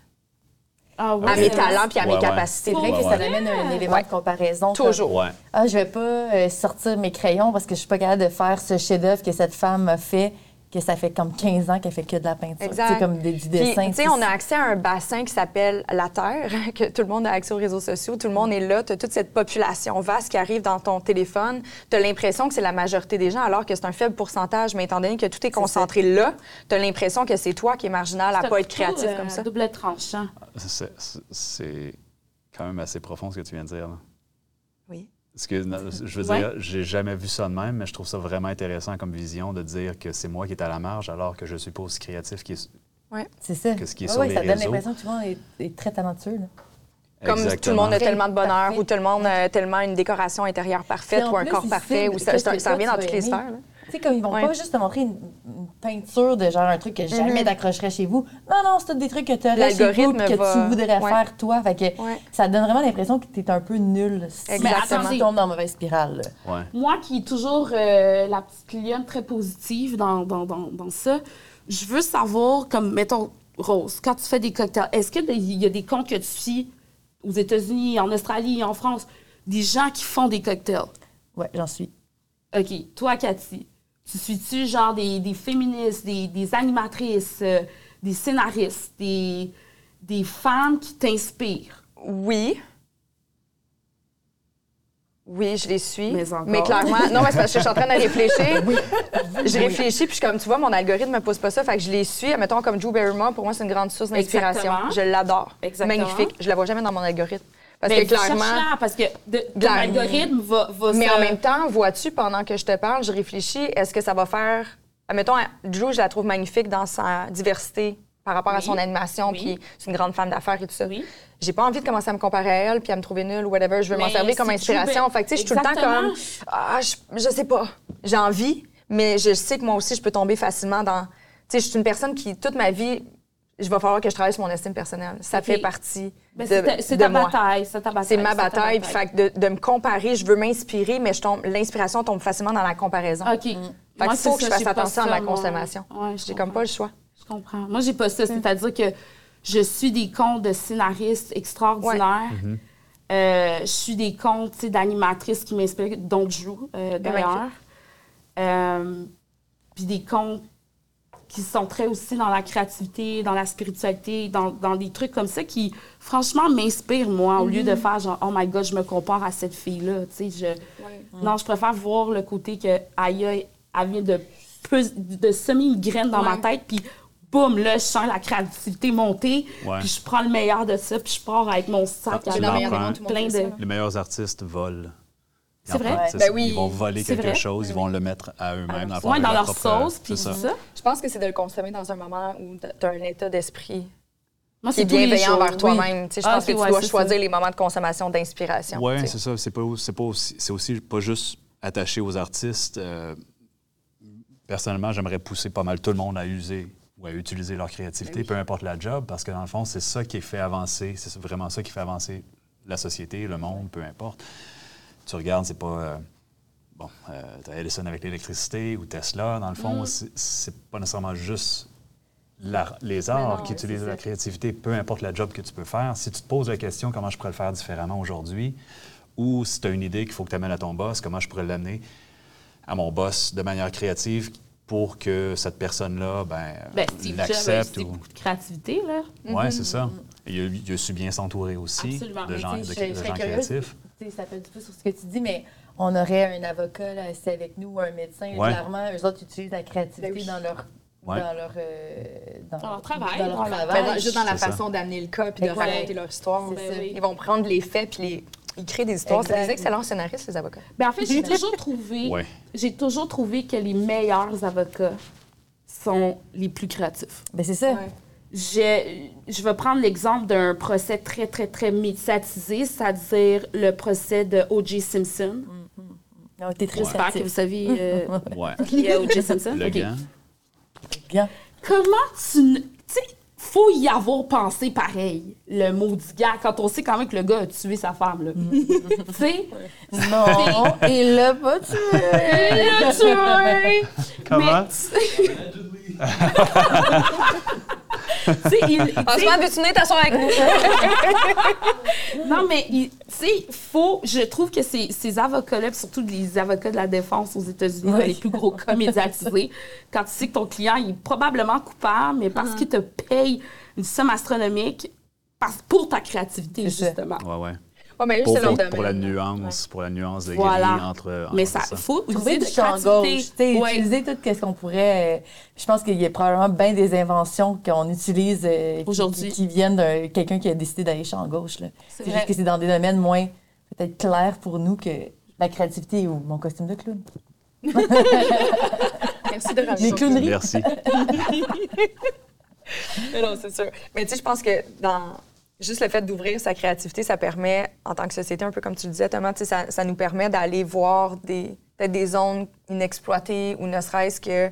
Ah à mes talents puis à Ouais, mes ouais. capacités. C'est vrai Ouais, que ça amène un élément Ouais. de comparaison. comme, Toujours. Ouais. Ah, je vais pas euh, sortir mes crayons parce que je suis pas capable de faire ce chef-d'œuvre que cette femme a fait, que ça fait comme 15 ans qu'elle fait que de la peinture. Exact. C'est comme des- du dessin. tu sais, on a accès à un bassin qui s'appelle la Terre, que tout le monde a accès aux réseaux sociaux. Tout le monde est là. Tu as toute cette population vaste qui arrive dans ton téléphone. Tu as l'impression que c'est la majorité des gens, alors que c'est un faible pourcentage. Mais étant donné que tout est concentré là, tu as l'impression que c'est toi qui es marginal à pas être créatif couteau, euh, comme ça. double tranchant. C'est quand même assez profond ce que tu viens de dire. là. Non, je veux Ouais. dire, j'ai jamais vu ça de même, mais je trouve ça vraiment intéressant comme vision de dire que c'est moi qui est à la marge alors que je suis pas aussi créatif qui est- C'est ça. que ce qui est Ouais, sur ouais, les ça donne l'impression que tout le monde est, est très talentueux. là. Comme tout le monde a tellement de bonheur parfait. ou tout le monde a tellement une décoration intérieure parfaite ou un plus, corps parfait. Ou ça, revient dans toutes les sphères. Sais, comme ils vont Ouais. pas juste te montrer une, une peinture de genre un truc que jamais Mhm. t'accrocherais chez vous. Non, non, c'est des trucs que tu aurais chez vous que va- tu voudrais Ouais. faire toi. Fait que Ouais. ça donne vraiment l'impression que tu es un peu nul si Exactement. tu tombes dans la mauvaise spirale. Moi qui est toujours euh, la petite lionne très positive dans, dans, dans, dans ça, je veux savoir, comme, mettons, Rose, quand tu fais des cocktails, est-ce qu'il y a des comptes que tu suis aux États-Unis, en Australie, en France, des gens qui font des cocktails? Ouais, j'en suis. OK, toi, Cathy, tu suis-tu genre des, des féministes, des, des animatrices, euh, des scénaristes, des, des femmes qui t'inspirent? Oui. Oui, je les suis. Mais clairement, non, mais c'est parce que je suis en train de réfléchir. Je réfléchis, puis je suis comme, tu vois, mon algorithme me pose pas ça, fait que je les suis. Mettons, comme Drew Barrymore, pour moi, c'est une grande source d'inspiration. Je l'adore. Exactement. Magnifique. Je la vois jamais dans mon algorithme. Parce Mais que clairement. parce que de, ton algorithme va, va Mais se- en même temps, vois-tu, pendant que je te parle, je réfléchis, est-ce que ça va faire. Mettons, Drew, je la trouve magnifique dans sa diversité par rapport à son animation, Oui. puis c'est une grande femme d'affaires et tout ça. Oui. J'ai pas envie de commencer à me comparer à elle puis à me trouver nulle ou whatever. Je veux m'en Mais servir comme inspiration. Bar- Fait que, tu sais, je suis tout le temps comme. Ah, je, je sais pas. J'ai envie, mais je sais que moi aussi, je peux tomber facilement dans. Tu sais, je suis une personne qui, toute ma vie, je vais falloir que je travaille sur mon estime personnelle. Ça fait partie Ben, de, c'est ta, c'est de ta moi. bataille, c'est ta bataille. C'est ma ta bataille. Puis, fait que de, de me comparer, je veux m'inspirer, mais je tombe, l'inspiration tombe facilement dans la comparaison. OK. Fait Moi, qu'il faut que je fasse attention à ma consommation. Ouais, je J'ai comme pas le choix. Je comprends. Moi, j'ai pas ça. C'est-à-dire que je suis des comptes de scénaristes extraordinaires. Euh, je suis des comptes d'animatrices qui m'inspirent, dont Drew, euh, d'ailleurs. Euh, Puis des comptes qui sont très aussi dans la créativité, dans la spiritualité, dans, dans des trucs comme ça qui, franchement, m'inspirent, moi, au lieu de faire genre, oh my God, je me compare à cette fille-là. Tu sais, je... Non, je préfère voir le côté que Aya, elle vient de, de semer une graine dans ma tête, puis boum, là, je sens la créativité monter, Ouais. puis je prends le meilleur de ça, puis je pars avec mon sac Ah, à plein de... Les meilleurs artistes volent. C'est vrai? prennent, c'est Ben ça. oui. Ils vont voler C'est quelque vrai. chose, ils vont le mettre à eux-mêmes. dans le fond, Ouais, dans leur propre- sauce, puis c'est tout ça. Je pense que c'est de le consommer dans un moment où tu as un état d'esprit Moi, qui est tous les bienveillant envers oui. toi-même. Sais, Je Ah, pense ok, que tu ouais, dois c'est choisir ça. les moments de consommation d'inspiration. Oui, c'est ça. C'est pas, c'est pas aussi, c'est aussi pas juste attaché aux artistes. Euh, personnellement, j'aimerais pousser pas mal tout le monde à user ou à utiliser leur créativité, peu importe la job, parce que dans le fond, c'est ça qui fait avancer, c'est vraiment ça qui fait avancer la société, le monde, peu importe. Tu regardes, c'est pas. euh, bon, euh, t'as Edison avec l'électricité ou Tesla, dans le fond, c'est- c'est pas nécessairement juste les arts qui utilisent la créativité, peu importe la job que tu peux faire. Si tu te poses la question comment je pourrais le faire différemment aujourd'hui, ou si tu as une idée qu'il faut que tu amènes à ton boss, comment je pourrais l'amener à mon boss de manière créative pour que cette personne-là ben, Ben, l'accepte. Ou... beaucoup de créativité, là. Oui, c'est ça. Il, a, il a su bien s'entourer aussi Absolument. de gens, Tu de, gens créatifs. Tu sais, ça fait du peu sur ce que tu dis, mais on aurait un avocat là, assis avec nous, ou un médecin. Ouais. Clairement, eux autres utilisent la créativité Ben oui. dans leur, Ouais. dans leur, euh, dans, Dans leur travail, dans leur travail. Ben, juste dans la façon d'amener le cas puis de raconter leur histoire. Ben oui. Ils vont prendre les faits puis les... ils créent des histoires. C'est des excellents scénaristes, les avocats. Ben, en fait, j'ai toujours trouvé... Ouais. J'ai toujours trouvé que les meilleurs avocats sont les plus créatifs. Ben, c'est ça. Je, je vais prendre l'exemple d'un procès très, très, très médiatisé, c'est-à-dire le procès de O.J. Simpson. Non, t'es très J'espère que vous savez euh, Ouais. qui est O.J. Simpson. Le OK. gant. Bien. Comment tu... Tu sais, faut y avoir pensé pareil, le maudit gars, quand on sait quand même que le gars a tué sa femme, là. tu sais? Non, il l'a pas tué. Il l'a tué! Comment? Mais, tu sais, il- tu Osman, veux-tu venir t'asseoir avec nous? Non, mais il- tu sais, faut. Je trouve que ces, ces avocats-là, puis surtout les avocats de la défense aux États-Unis, Oui. les plus gros cas médiatisés, quand tu sais que ton client il est probablement coupable, mais parce qu'il te paye une somme astronomique parce, pour ta créativité, justement. Ouais, ouais. Ouais, mais là, Pour, pour- pour la nuance, pour la nuance de Voilà. gris entre, Mais entre ça, faut Trouver du de champ gauche. Ouais. utiliser tout ce qu'on pourrait. euh, je pense qu'il y a probablement bien des inventions qu'on utilise euh, qui- Aujourd'hui. qui, qui viennent de quelqu'un qui a décidé d'aller champ gauche. C'est juste que c'est dans des domaines moins peut-être clairs pour nous que la créativité ou mon costume de clown. Merci de ramener Les clowneries. Merci. Mais non, c'est sûr. Mais tu sais, je pense que dans juste le fait d'ouvrir sa créativité, ça permet, en tant que société, un peu comme tu le disais, Thomas, ça, ça nous permet d'aller voir des peut-être des zones inexploitées ou ne serait-ce que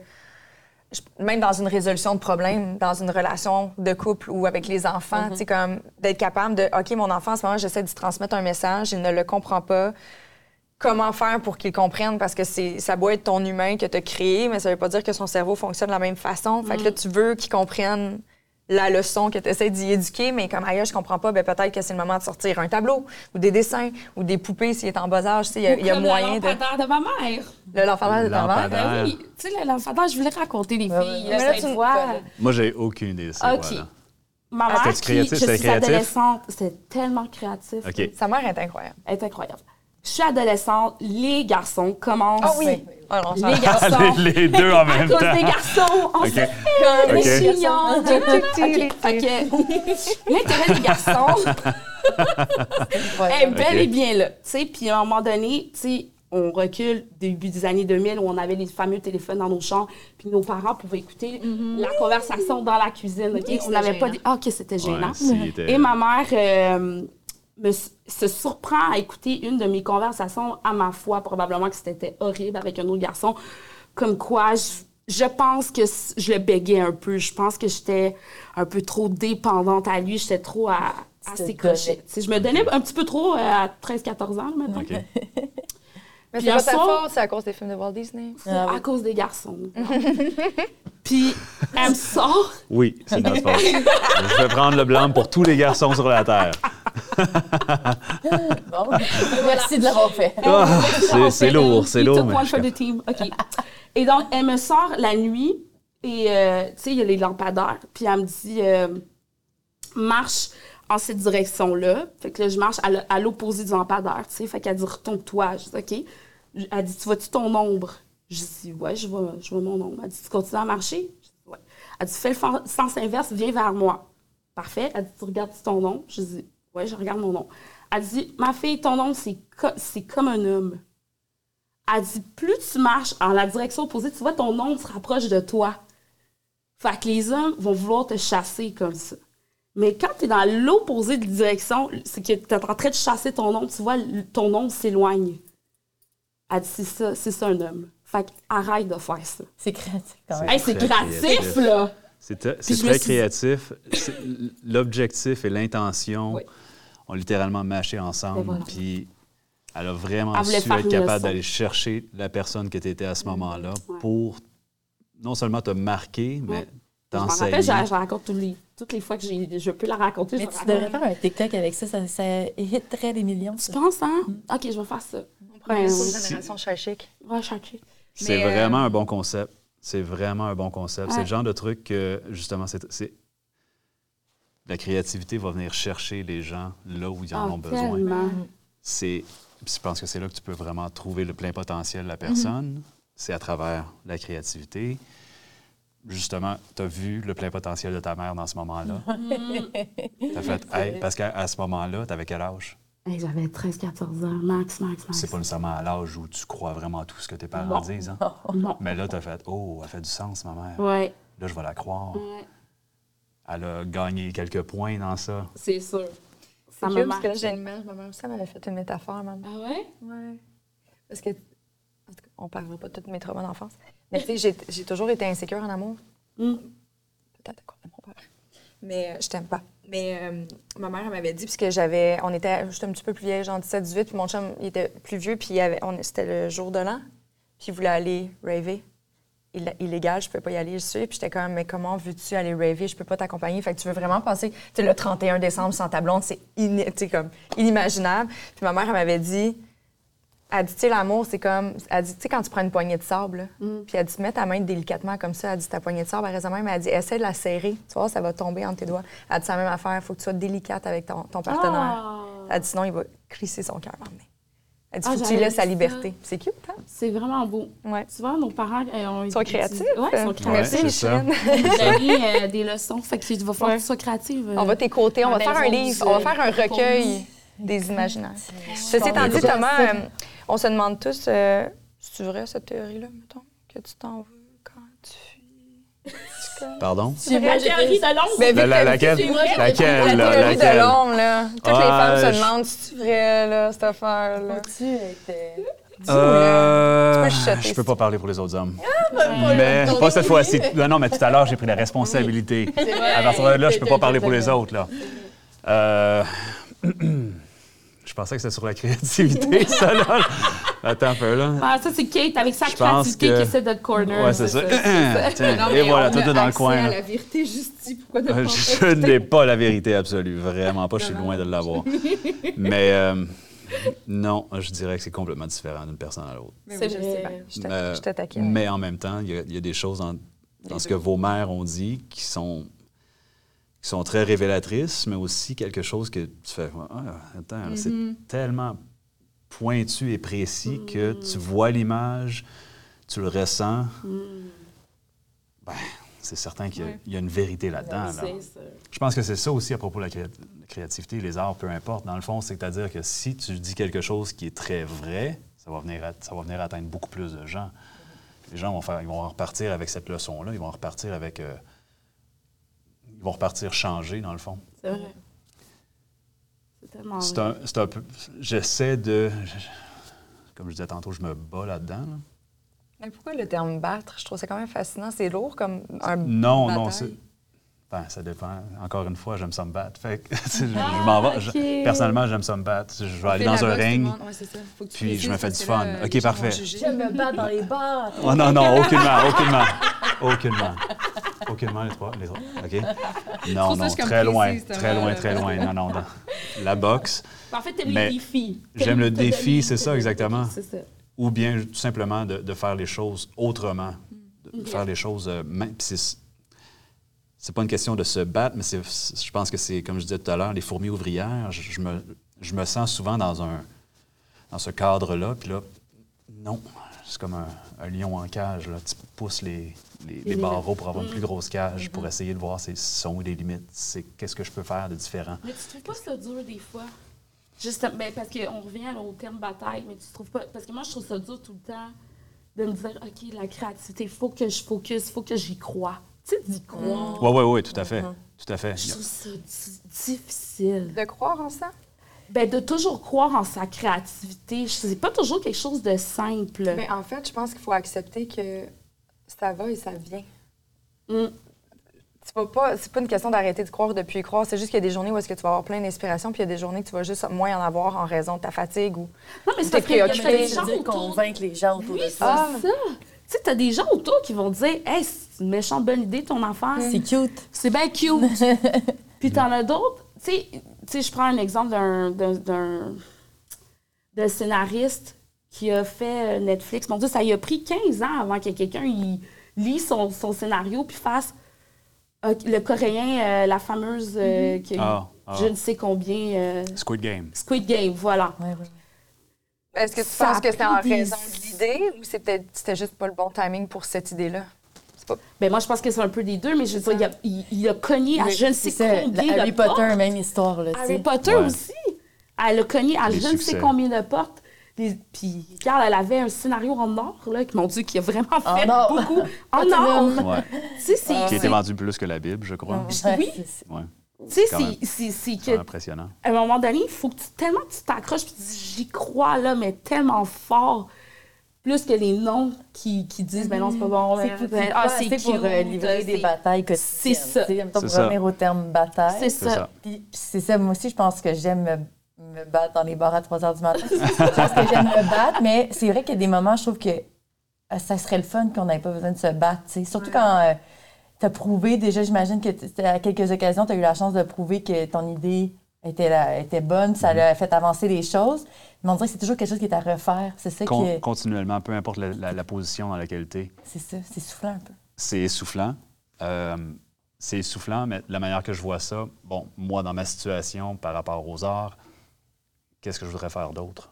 même dans une résolution de problème, dans une relation de couple ou avec les enfants, sais, comme d'être capable de, OK, mon enfant, en ce moment, j'essaie de lui transmettre un message, il ne le comprend pas. Comment faire pour qu'il comprenne? Parce que c'est, ça doit être ton humain que tu as créé, mais ça veut pas dire que son cerveau fonctionne de la même façon. Fait que là, tu veux qu'il comprenne la leçon que tu essaies d'y éduquer, mais comme ailleurs, je comprends pas, ben peut-être que c'est le moment de sortir un tableau ou des dessins ou des poupées s'il est en bas âge. Tu sais, Il y a, y a moyen le de. lampadaire de ma mère. Le lampadaire de ta mère? Ben oui, tu sais, le lampadaire, je voulais raconter les filles. ouais. Mais là, tu- fois. Moi, j'ai aucune idée de ça. OK. voilà. Ma Ah, mère, qui, créatif? je suis créatif? adolescente, c'est tellement créatif. OK. Sa mère est incroyable. Elle est incroyable. Je suis adolescente, les garçons commencent. Ah oui! Ah Les garçons. les, les deux en à même cause temps. des garçons, on OK. se fait Comme OK. les chignons. OK. L'intérêt des garçons est bel OK. et bien là. Tu sais, puis à un moment donné, tu sais, on recule début des années 2000 où on avait les fameux téléphones dans nos chambres, puis nos parents pouvaient écouter la conversation dans la cuisine. OK? on n'avait pas dit ah, OK, c'était gênant. Ouais, Et ma mère euh, me se surprend à écouter une de mes conversations à ma foi, probablement que c'était horrible avec un autre garçon, comme quoi je, je pense que je le bégayais un peu. Je pense que j'étais un peu trop dépendante à lui. J'étais trop à, à ses crochets. Je me donnais un petit peu trop euh, à 13-14 ans, maintenant. OK. Mais c'est un pas ta soir- faute, c'est à cause des films de Walt Disney. Ah oui. À cause des garçons. Puis elle me sort. Oui, c'est notre faute. Je vais prendre le blanc pour tous les garçons sur la Terre. Bon. Merci de l'avoir fait. Ah, c'est- lourd, c'est lourd, mais one je the team. OK. Et donc, elle me sort la nuit et, euh, tu sais, il y a les lampadaires. Puis elle me dit, euh, marche cette direction-là. Fait que là, je marche à l'opposé du lampadaire, tu sais. Fait qu'elle dit, retourne-toi. Je dis, OK. Elle dit, tu vois-tu ton ombre? Je dis, ouais, je vois, je vois mon ombre. Elle dit, tu continues à marcher? Je dis, ouais. Elle dit, fais le sens inverse, viens vers moi. Parfait. Elle dit, tu regardes ton nom? Je dis, ouais, je regarde mon nom. Elle dit, ma fille, ton co- c'est comme un homme. Elle dit, plus tu marches en la direction opposée, tu vois, ton ombre se rapproche de toi. Fait que les hommes vont vouloir te chasser comme ça. Mais quand tu es dans l'opposé de direction, c'est que tu es en train de chasser ton ombre, tu vois, ton ombre s'éloigne. Elle dit, c'est ça, c'est ça un homme. Fait que arrête de faire ça. C'est créatif quand même. Hey, c'est créatif, là! C'est très suis- créatif. L'objectif et l'intention Oui. ont littéralement mâché ensemble. Voilà. Puis elle a vraiment Elle su être capable d'aller chercher la personne que tu étais à ce moment-là Ouais. pour non seulement te marquer, mais Ouais. Je rappelle, je, je la raconte tous les- toutes les fois que j'ai- je peux la raconter. Mais je tu devrais faire un TikTok avec ça, ça, ça hitterait des millions. Tu penses, hein? OK, je vais faire ça. Ouais, C'est génération chai chic. ouais, chercher. C'est euh, vraiment un bon concept. C'est vraiment un bon concept. C'est le genre de truc que, justement, c'est. c'est- La créativité va venir chercher les gens là où ils en Ah, ont besoin. c'est je pense que c'est là que tu peux vraiment trouver le plein potentiel de la personne. C'est à travers la créativité. Justement, tu as vu le plein potentiel de ta mère dans ce moment-là? tu as fait, hey, parce qu'à à ce moment-là, tu avais quel âge? Hey, J'avais 13-14 ans, max, max, max. C'est pas nécessairement à l'âge où tu crois vraiment tout ce que tes parents Non. disent. hein? Non. Mais là, tu as fait, oh, elle fait du sens, ma mère. Ouais, Là, je vais la croire. ouais, Elle a gagné quelques points dans ça. c'est sûr. Ça cute, parce que là, marque. j'ai une image. Ma mère aussi, elle m'avait fait une métaphore, maman. Ah ouais? Ouais. Parce que, en tout cas, on parlera pas de tous mes traumas d'enfance. Mais tu sais, j'ai- toujours été insécure en amour. Mm. Peut-être à cause de mon père. Mais euh, je t'aime pas. Mais euh, ma mère, m'avait dit, puisque j'avais. On était. J'étais un petit peu plus vieille, genre 17, 18, puis mon chum, il était plus vieux, puis c'était le jour de l'an, puis il voulait aller raver. Il- illégal, je peux pas y aller, je suis. Puis j'étais comme, mais comment veux-tu aller raver? Je peux pas t'accompagner. Fait que tu veux vraiment passer, tu sais, le 31 décembre sans ta blonde, c'est comme inimaginable. Puis ma mère, elle m'avait dit, elle dit, tu sais, l'amour, c'est comme, elle dit, tu sais, quand tu prends une poignée de sable, là, puis elle dit, mets ta main délicatement comme ça, elle dit, ta poignée de sable, elle reste même, elle dit, essaie de la serrer, tu vois, ça va tomber entre tes doigts. Elle dit, c'est la même affaire, il faut que tu sois délicate avec ton, ton partenaire. Ah. Elle dit, sinon, il va crisser son cœur en main. Elle dit, Ah, faut que tu laisses sa liberté. C'est cute, hein? C'est vraiment beau. Ouais. Souvent, nos parents euh, ont Ils sont créatifs. Oui, ils sont Ouais, créatifs. c'est ça. J'ai euh, des leçons. Fait que il va falloir Ouais. que tu sois créative. euh. On va t'écouter, on va faire un livre, on va faire un recueil des imaginaires. Ceci étant dit, Thomas, on se demande tous, euh, c'est vrai cette théorie-là, mettons, que tu t'en veux quand tu... tu? Pardon? C'est la théorie de l'ombre. Ben, La- laquelle? Laquelle, La théorie de l'ombre, là. Toutes les Ah, femmes se demandent si c'est vrai, là, cette affaire-là? Faut-tu être. euh, Euh, Tu peux je peux pas parler pour les autres hommes. pas mais le- pas cette fois-ci. Non, non, mais tout à l'heure, j'ai pris la responsabilité. À partir de là, je peux pas parler pour les autres. Là. Euh, je pensais que c'était sur la créativité, ça, là. Attends un peu, là. Ah, ça, c'est Kate avec sa Je pense créativité que- qui essaie de te corner. Ouais, c'est ça. Tiens, Non, et voilà, tout est dans le coin. à la vérité. Pourquoi ne Euh, pas Je n'ai pas la vérité absolue, vraiment pas. Je suis loin de l'avoir. Mais euh, non, je dirais que c'est complètement différent d'une personne à l'autre. Mais C'est oui, je sais bien. Je te- Euh, je te taquine. Mais en même temps, il y, a- il y a des choses dans, dans ce que vos mères ont dit qui sont, qui sont très révélatrices, mais aussi quelque chose que tu fais. Ah, attends, Mm-hmm. c'est tellement pointu et précis que tu vois l'image, tu le ressens. Ben, c'est certain qu'il y, a- Ouais. il y a une vérité là-dedans. là. Je pense que c'est ça aussi à propos de la créa- la créativité, les arts, peu importe. Dans le fond, c'est-à-dire que si tu dis quelque chose qui est très vrai, ça va venir, à- ça va venir atteindre beaucoup plus de gens. Les gens vont, faire, ils vont repartir avec cette leçon-là, ils vont repartir avec... euh, ils vont repartir changés, dans le fond. C'est vrai. C'est tellement C'est vrai. un, c'est un peu... J'essaie de... Comme je disais tantôt, je me bats là-dedans. là. Mais pourquoi le terme battre? Je trouve ça quand même fascinant. C'est lourd comme un Non, non, c'est... Ben, ça dépend. Encore une fois, j'aime ça me battre. Fait que, je, je m'en vais. personnellement, j'aime ça me battre. Je vais aller dans un ring. monde. Ouais, c'est ça. Faut que tu puis je me fais du là, fun. OK, parfait. Je me bats dans les bars. Oh non, non, aucunement, aucunement. Aucunement. Aucunement, les trois, les trois. OK? Non, non, très loin, très loin, très loin. Non, non, non. La boxe, En fait, t'aimes les défis. j'aime le défi, c'est ça, exactement. C'est ça. ou bien tout simplement de, de faire les choses autrement. De Ok. faire les choses... euh, c'est... Pas une question de se battre, mais c'est, je pense que c'est, comme je disais tout à l'heure, les fourmis ouvrières. Je, je me, je me sens souvent dans, un, dans ce cadre-là. Puis là, non, c'est comme un, un lion en cage. Là. Tu pousses les, les, les Les barreaux pour avoir une Mm. plus grosse cage, pour essayer de voir c'est sont où les limites. C'est qu'est-ce que je peux faire de différent? Mais tu trouves pas ça dur des fois? Juste, ben, parce qu'on revient au terme bataille, mais tu trouves pas. Parce que moi, je trouve ça dur tout le temps de me dire, OK, la créativité, il faut que je focus, il faut que j'y croie. Tu sais, d'y croire. Oui, oui, oui, tout à fait. Tout à fait. Je trouve ça di- difficile. De croire en ça? Ben, de toujours croire en sa créativité, c'est pas toujours quelque chose de simple. Mais en fait, je pense qu'il faut accepter que ça va et ça vient. Mm. Tu vas pas, c'est pas une question d'arrêter de croire depuis y croire. C'est juste qu'il y a des journées où est-ce que tu vas avoir plein d'inspiration, puis il y a des journées que tu vas juste moins en avoir en raison de ta fatigue ou. Non, mais c'est T'es parce qu'il y a des gens convaincre les gens autour Oui, de c'est ça. Ah. ça. Tu sais, t'as des gens autour qui vont dire Hey, c'est une méchante bonne idée ton affaire. C'est cute. C'est bien cute. Puis t'en as d'autres. Tu sais- tu sais, je prends un exemple d'un- scénariste qui a fait euh, Netflix. Mon Dieu, ça y a pris 15 ans avant que quelqu'un lit son, son scénario puis fasse euh, le coréen, euh, la fameuse euh, qui a eu Ah, ah. je ne sais combien. euh, Squid Game. Squid Game, voilà. Ouais, ouais. Est-ce que tu Ça penses que c'était en des- raison de l'idée ou c'était c'était juste pas le bon timing pour cette idée-là? C'est pas... Ben moi, je pense que c'est un peu des deux, mais je veux dire, il a, il, il a cogné à je ne sais C'est ça, combien Harry de Potter, portes. même histoire, là, tu Harry. Potter Ouais. aussi. Elle a cogné à Les je ne sais combien de portes. Les- Puis, regarde, elle avait un scénario en or, là, qui, mon Dieu, qui a vraiment En fait beaucoup. En or. Ouais. Tu sais, c'est... Qui a été vendu plus que la Bible, je crois. Ouais, Oui. Tu sais, c'est- c'est c'est C'est que... impressionnant. À un moment donné, il faut que tu, tellement que tu t'accroches puis tu dis, j'y crois là, mais tellement fort plus que les noms qui, qui disent, ben non, c'est pas bon. C'est ben, ah, pour euh, livrer des batailles quotidiennes. C'est ça. C'est pour ça. revenir au terme bataille. C'est C'est ça. ça. Puis puis c'est ça, moi aussi, je pense que j'aime me, me battre dans les bars à 3 h du matin. je pense que j'aime me battre, mais c'est vrai qu'il y a des moments, je trouve que euh, ça serait le fun qu'on n'ait pas besoin de se battre. tu sais. Surtout quand tu as prouvé, déjà, j'imagine que à quelques occasions, tu as eu la chance de prouver que ton idée était, là, était bonne, ça l'a fait avancer les choses. Mais on dirait que c'est toujours quelque chose qui est à refaire. C'est ça Con- qui est. Continuellement, peu importe la, la- la position dans laquelle tu es. C'est ça, c'est soufflant un peu. C'est essoufflant. Euh, c'est essoufflant, mais la manière que je vois ça, bon, moi, dans ma situation par rapport aux arts, qu'est-ce que je voudrais faire d'autre?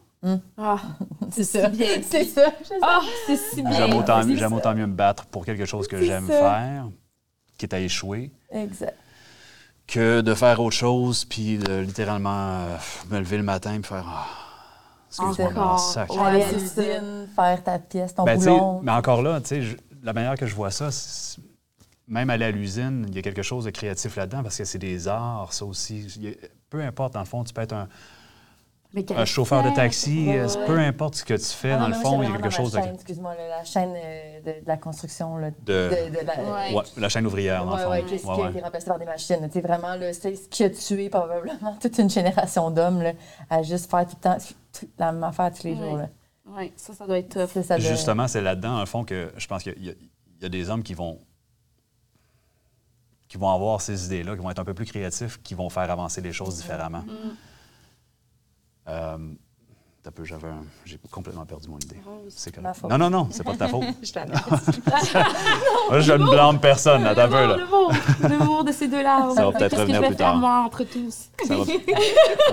Ah, C'est ça. C'est ça. Ah, c'est si bien. J'aime autant, dit. j'aime autant mieux me battre pour quelque chose que j'aime ça. Faire, quitte à échouer, Exact. que de faire autre chose, puis de littéralement euh, me lever le matin et faire Ah, excuse-moi, Encore. sac. Ouais, Aller à c'est ça. l'usine, faire ta pièce, ton Ben, boulon. mais encore là, tu sais, je- la manière que je vois ça, même aller à l'usine, il y a quelque chose de créatif là-dedans parce que c'est des arts, ça aussi. A- peu importe, dans le fond, tu peux être un. Un chauffeur de taxi, Ouais, euh, ouais. peu importe ce que tu fais, Ah dans le fond, il y a quelque chose de. dans la chaîne, Excuse-moi, la chaîne euh, de, de la construction. Là, De- de, de la, Ouais. Ouais, la chaîne ouvrière, dans Ouais, le fond. qu'est-ce Ouais, qui a été remplacé par des machines. Sais, vraiment, là, c'est ce qui a tué probablement toute une génération d'hommes à juste faire tout le temps la même affaire tous les jours. Ouais, ça, ça doit être tough. Ça, ça doit- Justement, c'est là-dedans, dans le fond, que je pense qu'il y, a- il y a des hommes qui vont qui vont avoir ces idées-là, qui vont être un peu plus créatifs, qui vont faire avancer les choses différemment. Euh, t'as peu, j'avais un- j'ai complètement perdu mon idée. C'est Ma faute. Non, non, non, c'est pas de ta faute. Je t'en Moi, je ne blâme personne, là, t'as peu, là. L'humour, de ces deux-là. Ça va peut-être revenir plus tard. moi, entre tous? Ça va...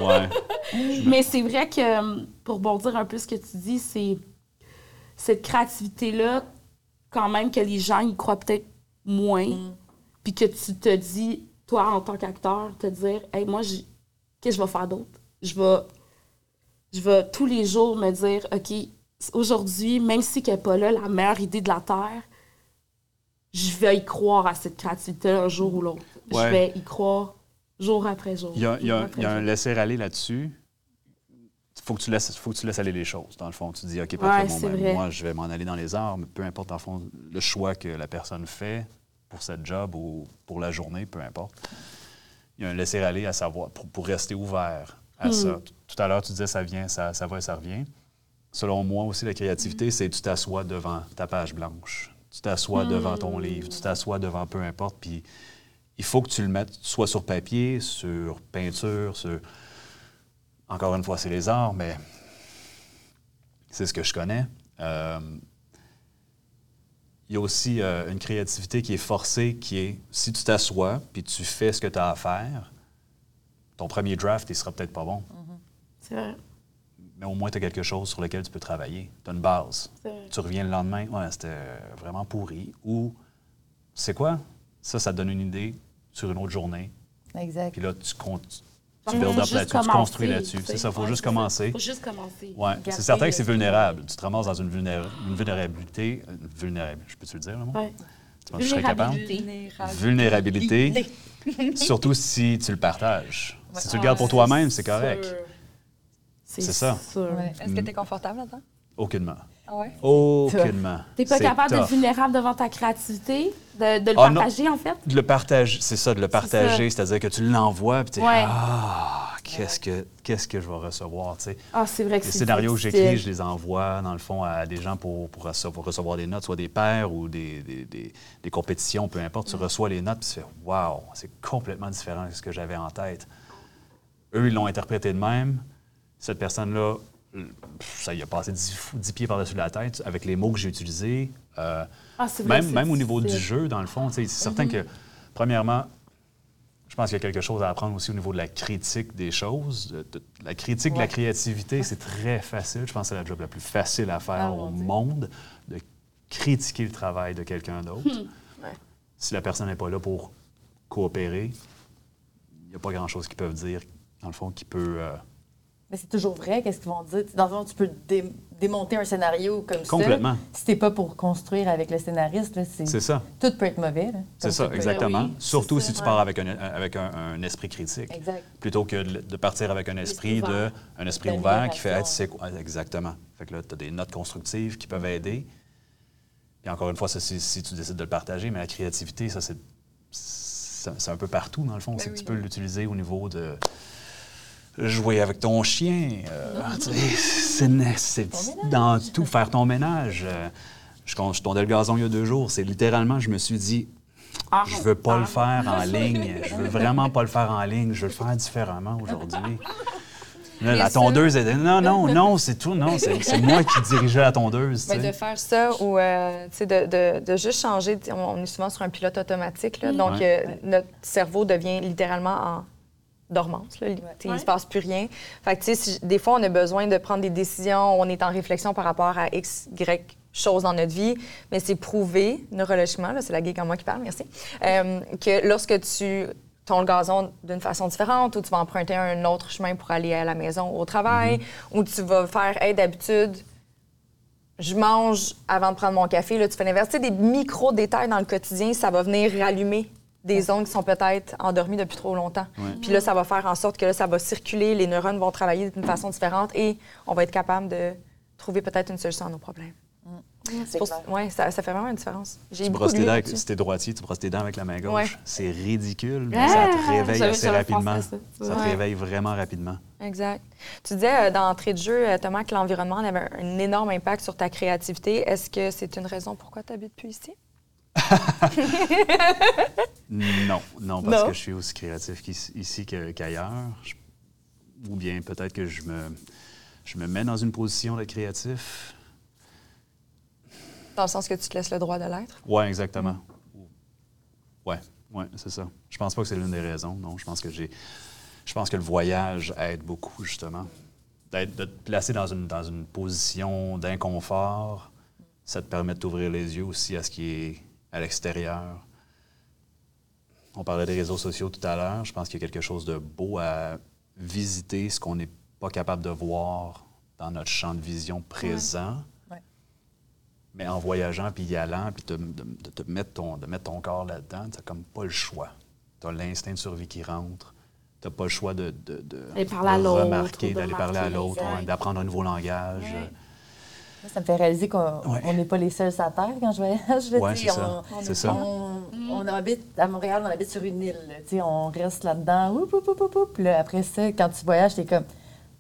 Ouais. Mais c'est vrai que, pour bondir un peu ce que tu dis, c'est cette créativité-là, quand même, que les gens y croient peut-être moins. Puis que tu te dis, toi, en tant qu'acteur, te dire, hey, moi, qu'est-ce que je vais faire d'autre? Je vais, je vais tous les jours me dire, OK, aujourd'hui, même si qu'elle n'est pas là, la meilleure idée de la Terre, je vais y croire à cette créativité un jour ou l'autre. Ouais. Je vais y croire jour après jour. Il y a, il y a- jour après il y a un laisser-aller là-dessus. Il faut, que tu laisses- faut que tu laisses aller les choses, dans le fond. Tu dis, OK, Ouais, parfait, bon, c'est ben, moi, je vais m'en aller dans les arts, mais peu importe, dans le fond, le choix que la personne fait pour cette job ou pour la journée, peu importe. Il y a un laisser-aller à savoir, pour, pour rester ouvert Hmm. ça. Tout à l'heure, tu disais, ça vient, ça, ça va et ça revient. Selon moi aussi, la créativité, c'est tu t'assois devant ta page blanche. Tu t'assois devant ton livre, tu t'assois devant peu importe, puis il faut que tu le mettes soit sur papier, sur peinture, sur... Encore une fois, c'est les arts, mais c'est ce que je connais. Euh, Il y a aussi euh, une créativité qui est forcée, qui est si tu t'assois puis tu fais ce que tu as à faire, ton premier draft, il sera peut-être pas bon, C'est vrai. mais au moins tu as quelque chose sur lequel tu peux travailler. Tu as une base. C'est vrai. Tu reviens le lendemain, ouais, c'était vraiment pourri. Ou, c'est quoi? Ça, ça te donne une idée sur une autre journée. Exact. Puis là, tu, build up là-dessus, tu construis là-dessus. C'est ça, il faut Ouais, juste commencer. Faut juste commencer. Ouais, c'est certain que c'est le- vulnérable. Tu te ramasses dans une, vulnéra- une vulnérabilité. une vulnérable, je peux-te le dire, le mot? Ouais. Tu penses que je serais capable? Vulnérabilité. Vulnérabilité. Surtout si tu le partages. Si tu le Ah, gardes pour c'est toi-même, c'est correct. sûr. C'est ça. sûr. Ouais. Est-ce que tu es confortable là-dedans? Aucunement. Ah ouais? Aucunement. T'es pas C'est capable d'être vulnérable devant ta créativité, de, de le Ah, non. partager, en fait? De le partager, c'est ça, de le partager, c'est-à-dire que tu l'envoies, puis tu Ouais. Ah, qu'est-ce que, qu'est-ce que je vais recevoir, tu sais? Ah, c'est vrai que Les scénarios que j'écris, je les envoie, dans le fond, à des gens pour, pour rece- pour recevoir des notes, soit des pairs ou des, des- des- des compétitions, peu importe. Tu Mm. reçois les notes, puis tu fais « Wow, c'est complètement différent de ce que j'avais en tête. » Eux, ils l'ont interprété de même. Cette personne-là, ça y a passé 10, fou- 10 pieds par-dessus la tête avec les mots que j'ai utilisés. Euh, Ah, vrai, même, même au niveau du. Mm-hmm. jeu, dans le fond, c'est certain que, premièrement, je pense qu'il y a quelque chose à apprendre aussi au niveau de la critique des choses. De- de- la critique de la créativité, c'est très facile. Je pense que c'est la job la plus facile à faire Ah, au Dieu. monde, de critiquer le travail de quelqu'un d'autre. Hmm. Si la personne n'est pas là pour coopérer, il n'y a pas grand-chose qu'ils peuvent dire, dans le fond, qui peut... euh, Mais c'est toujours vrai, qu'est-ce qu'ils vont dire? Dans le fond, tu peux dé- démonter un scénario comme Complètement. ça. Si t'es pas pour construire avec le scénariste, c'est, C'est ça. tout peut être mauvais. C'est ça, exactement. oui, Surtout c'est si ça. tu pars avec un, avec un, un esprit critique. Exact. Plutôt que de de partir avec un esprit, de ouvert. un esprit D'amélioration. ouvert qui fait être c'est quoi? Exactement. Fait que là tu as des notes constructives qui peuvent aider. Puis encore une fois ça c'est si tu décides de le partager mais la créativité ça c'est c'est c'est un peu partout dans le fond, c'est que tu peux l'utiliser au niveau de jouer avec ton chien, euh, c'est dans tout faire ton ménage. Euh, je, quand je tondais le gazon il y a deux jours, c'est littéralement je me suis dit Ah, je veux pas le faire en ligne. Je veux vraiment pas le faire en ligne. Je veux le faire différemment aujourd'hui. La tondeuse, elle dit non, non, non, c'est tout. Non, c'est moi qui dirigeais la tondeuse. Mais de faire ça ou euh, de, de, de juste changer, on on est souvent sur un pilote automatique, là, donc Ouais. euh, notre cerveau devient littéralement en dormance. Là, Il ne se passe plus rien. Fait que, si- des fois, on a besoin de prendre des décisions, on est en réflexion par rapport à X, Y choses dans notre vie, mais c'est prouvé neurologiquement, c'est la geek en moi qui parle, merci, euh, que lorsque tu ton gazon d'une façon différente ou tu vas emprunter un autre chemin pour aller à la maison ou au travail ou tu vas faire hey, d'habitude je mange avant de prendre mon café. Là, tu fais l'inverse. Des micro-détails dans le quotidien, ça va venir rallumer des ondes qui sont peut-être endormies depuis trop longtemps. Puis là, ça va faire en sorte que là, ça va circuler, les neurones vont travailler d'une façon différente et on va être capable de trouver peut-être une solution à nos problèmes. C'est Pour- clair. ouais, ça, ça fait vraiment une différence. J'ai Tu brosses tes dents, avec- si t'es droitier, tu brosses tes dents avec la main gauche. Ouais. C'est ridicule, mais Ah, ça te réveille assez rapidement. ça. Ça te Ouais. réveille vraiment rapidement. Exact. Tu disais euh, d'entrée de jeu, euh, Thomas, que l'environnement avait un, un énorme impact sur ta créativité. Est-ce que c'est une raison pourquoi tu habites plus ici? Non, non, parce Non? que je suis aussi créatif ici qu'ailleurs. Ou bien peut-être que je me, je me mets dans une position d'être créatif. Dans le sens que tu te laisses le droit de l'être? Oui, exactement. Ouais, ouais, c'est ça. Je pense pas que c'est l'une des raisons, non. Je pense que j'ai. Je pense que le voyage aide beaucoup, justement. D'être, de te placer dans une, dans une position d'inconfort, ça te permet de t'ouvrir les yeux aussi à ce qui est à l'extérieur. On parlait des réseaux sociaux tout à l'heure. Je pense qu'il y a quelque chose de beau à visiter ce qu'on n'est pas capable de voir dans notre champ de vision présent. Ouais. Mais en voyageant, puis y allant, puis de, de te mettre ton, de mettre ton corps là-dedans, tu n'as comme pas le choix. Tu as l'instinct de survie qui rentre. Tu n'as pas le choix de, de, de- D'aller parler à de l'autre, remarquer, d'aller parler à l'autre, d'apprendre un nouveau langage. Ça me fait réaliser qu'on Ouais. n'est pas les seuls sur la Terre quand je voyage. Ouais, c'est ça. on- C'est ça. On, on habite à Montréal, on habite sur une île. là, tu sais, on reste là-dedans. Oup, oup, oup, oup, oup. Puis là, après ça, quand tu voyages, t'es comme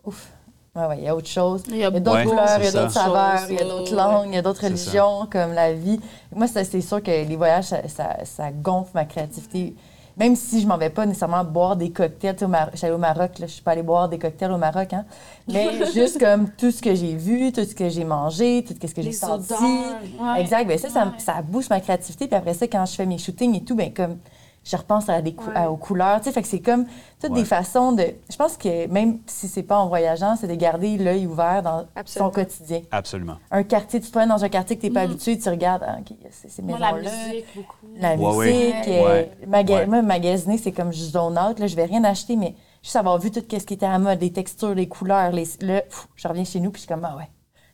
ouf. Ouais, ouais, il y a autre chose. Il y a d'autres Ouais, couleurs, il y a d'autres saveurs, il y a d'autres langues, il y a d'autres religions, comme la vie. Moi, c'est sûr que les voyages, ça, ça- ça gonfle ma créativité. Même si je m'en vais pas nécessairement boire des cocktails. Tu sais, au Mar- Je suis allée au Maroc, là, je suis pas allée boire des cocktails au Maroc, hein. Mais juste comme tout ce que j'ai vu, tout ce que j'ai mangé, tout ce que j'ai senti. ouais. Exact. Ben ça, ça, Ouais. ça booste ma créativité. Puis après ça, quand je fais mes shootings et tout, ben comme je repense à des cou- Ouais. à- aux couleurs. Tu sais, fait que c'est comme toutes Ouais. des façons de. Je pense que même si c'est pas en voyageant, c'est de garder l'œil ouvert dans Absolument. son quotidien. Absolument. Un quartier, tu te promènes dans un quartier que tu n'es pas habitué, tu regardes, ah, OK, c'est ces Moi, la musique, beaucoup. La Ouais, ouais. musique, euh, Ouais. maga- Ouais. moi, magasiner, c'est comme je zone out. Là, je vais rien acheter, mais juste avoir vu tout ce qui était à la mode, les textures, les couleurs, les, là, pff, je reviens chez nous, puis je suis comme, ah ouais,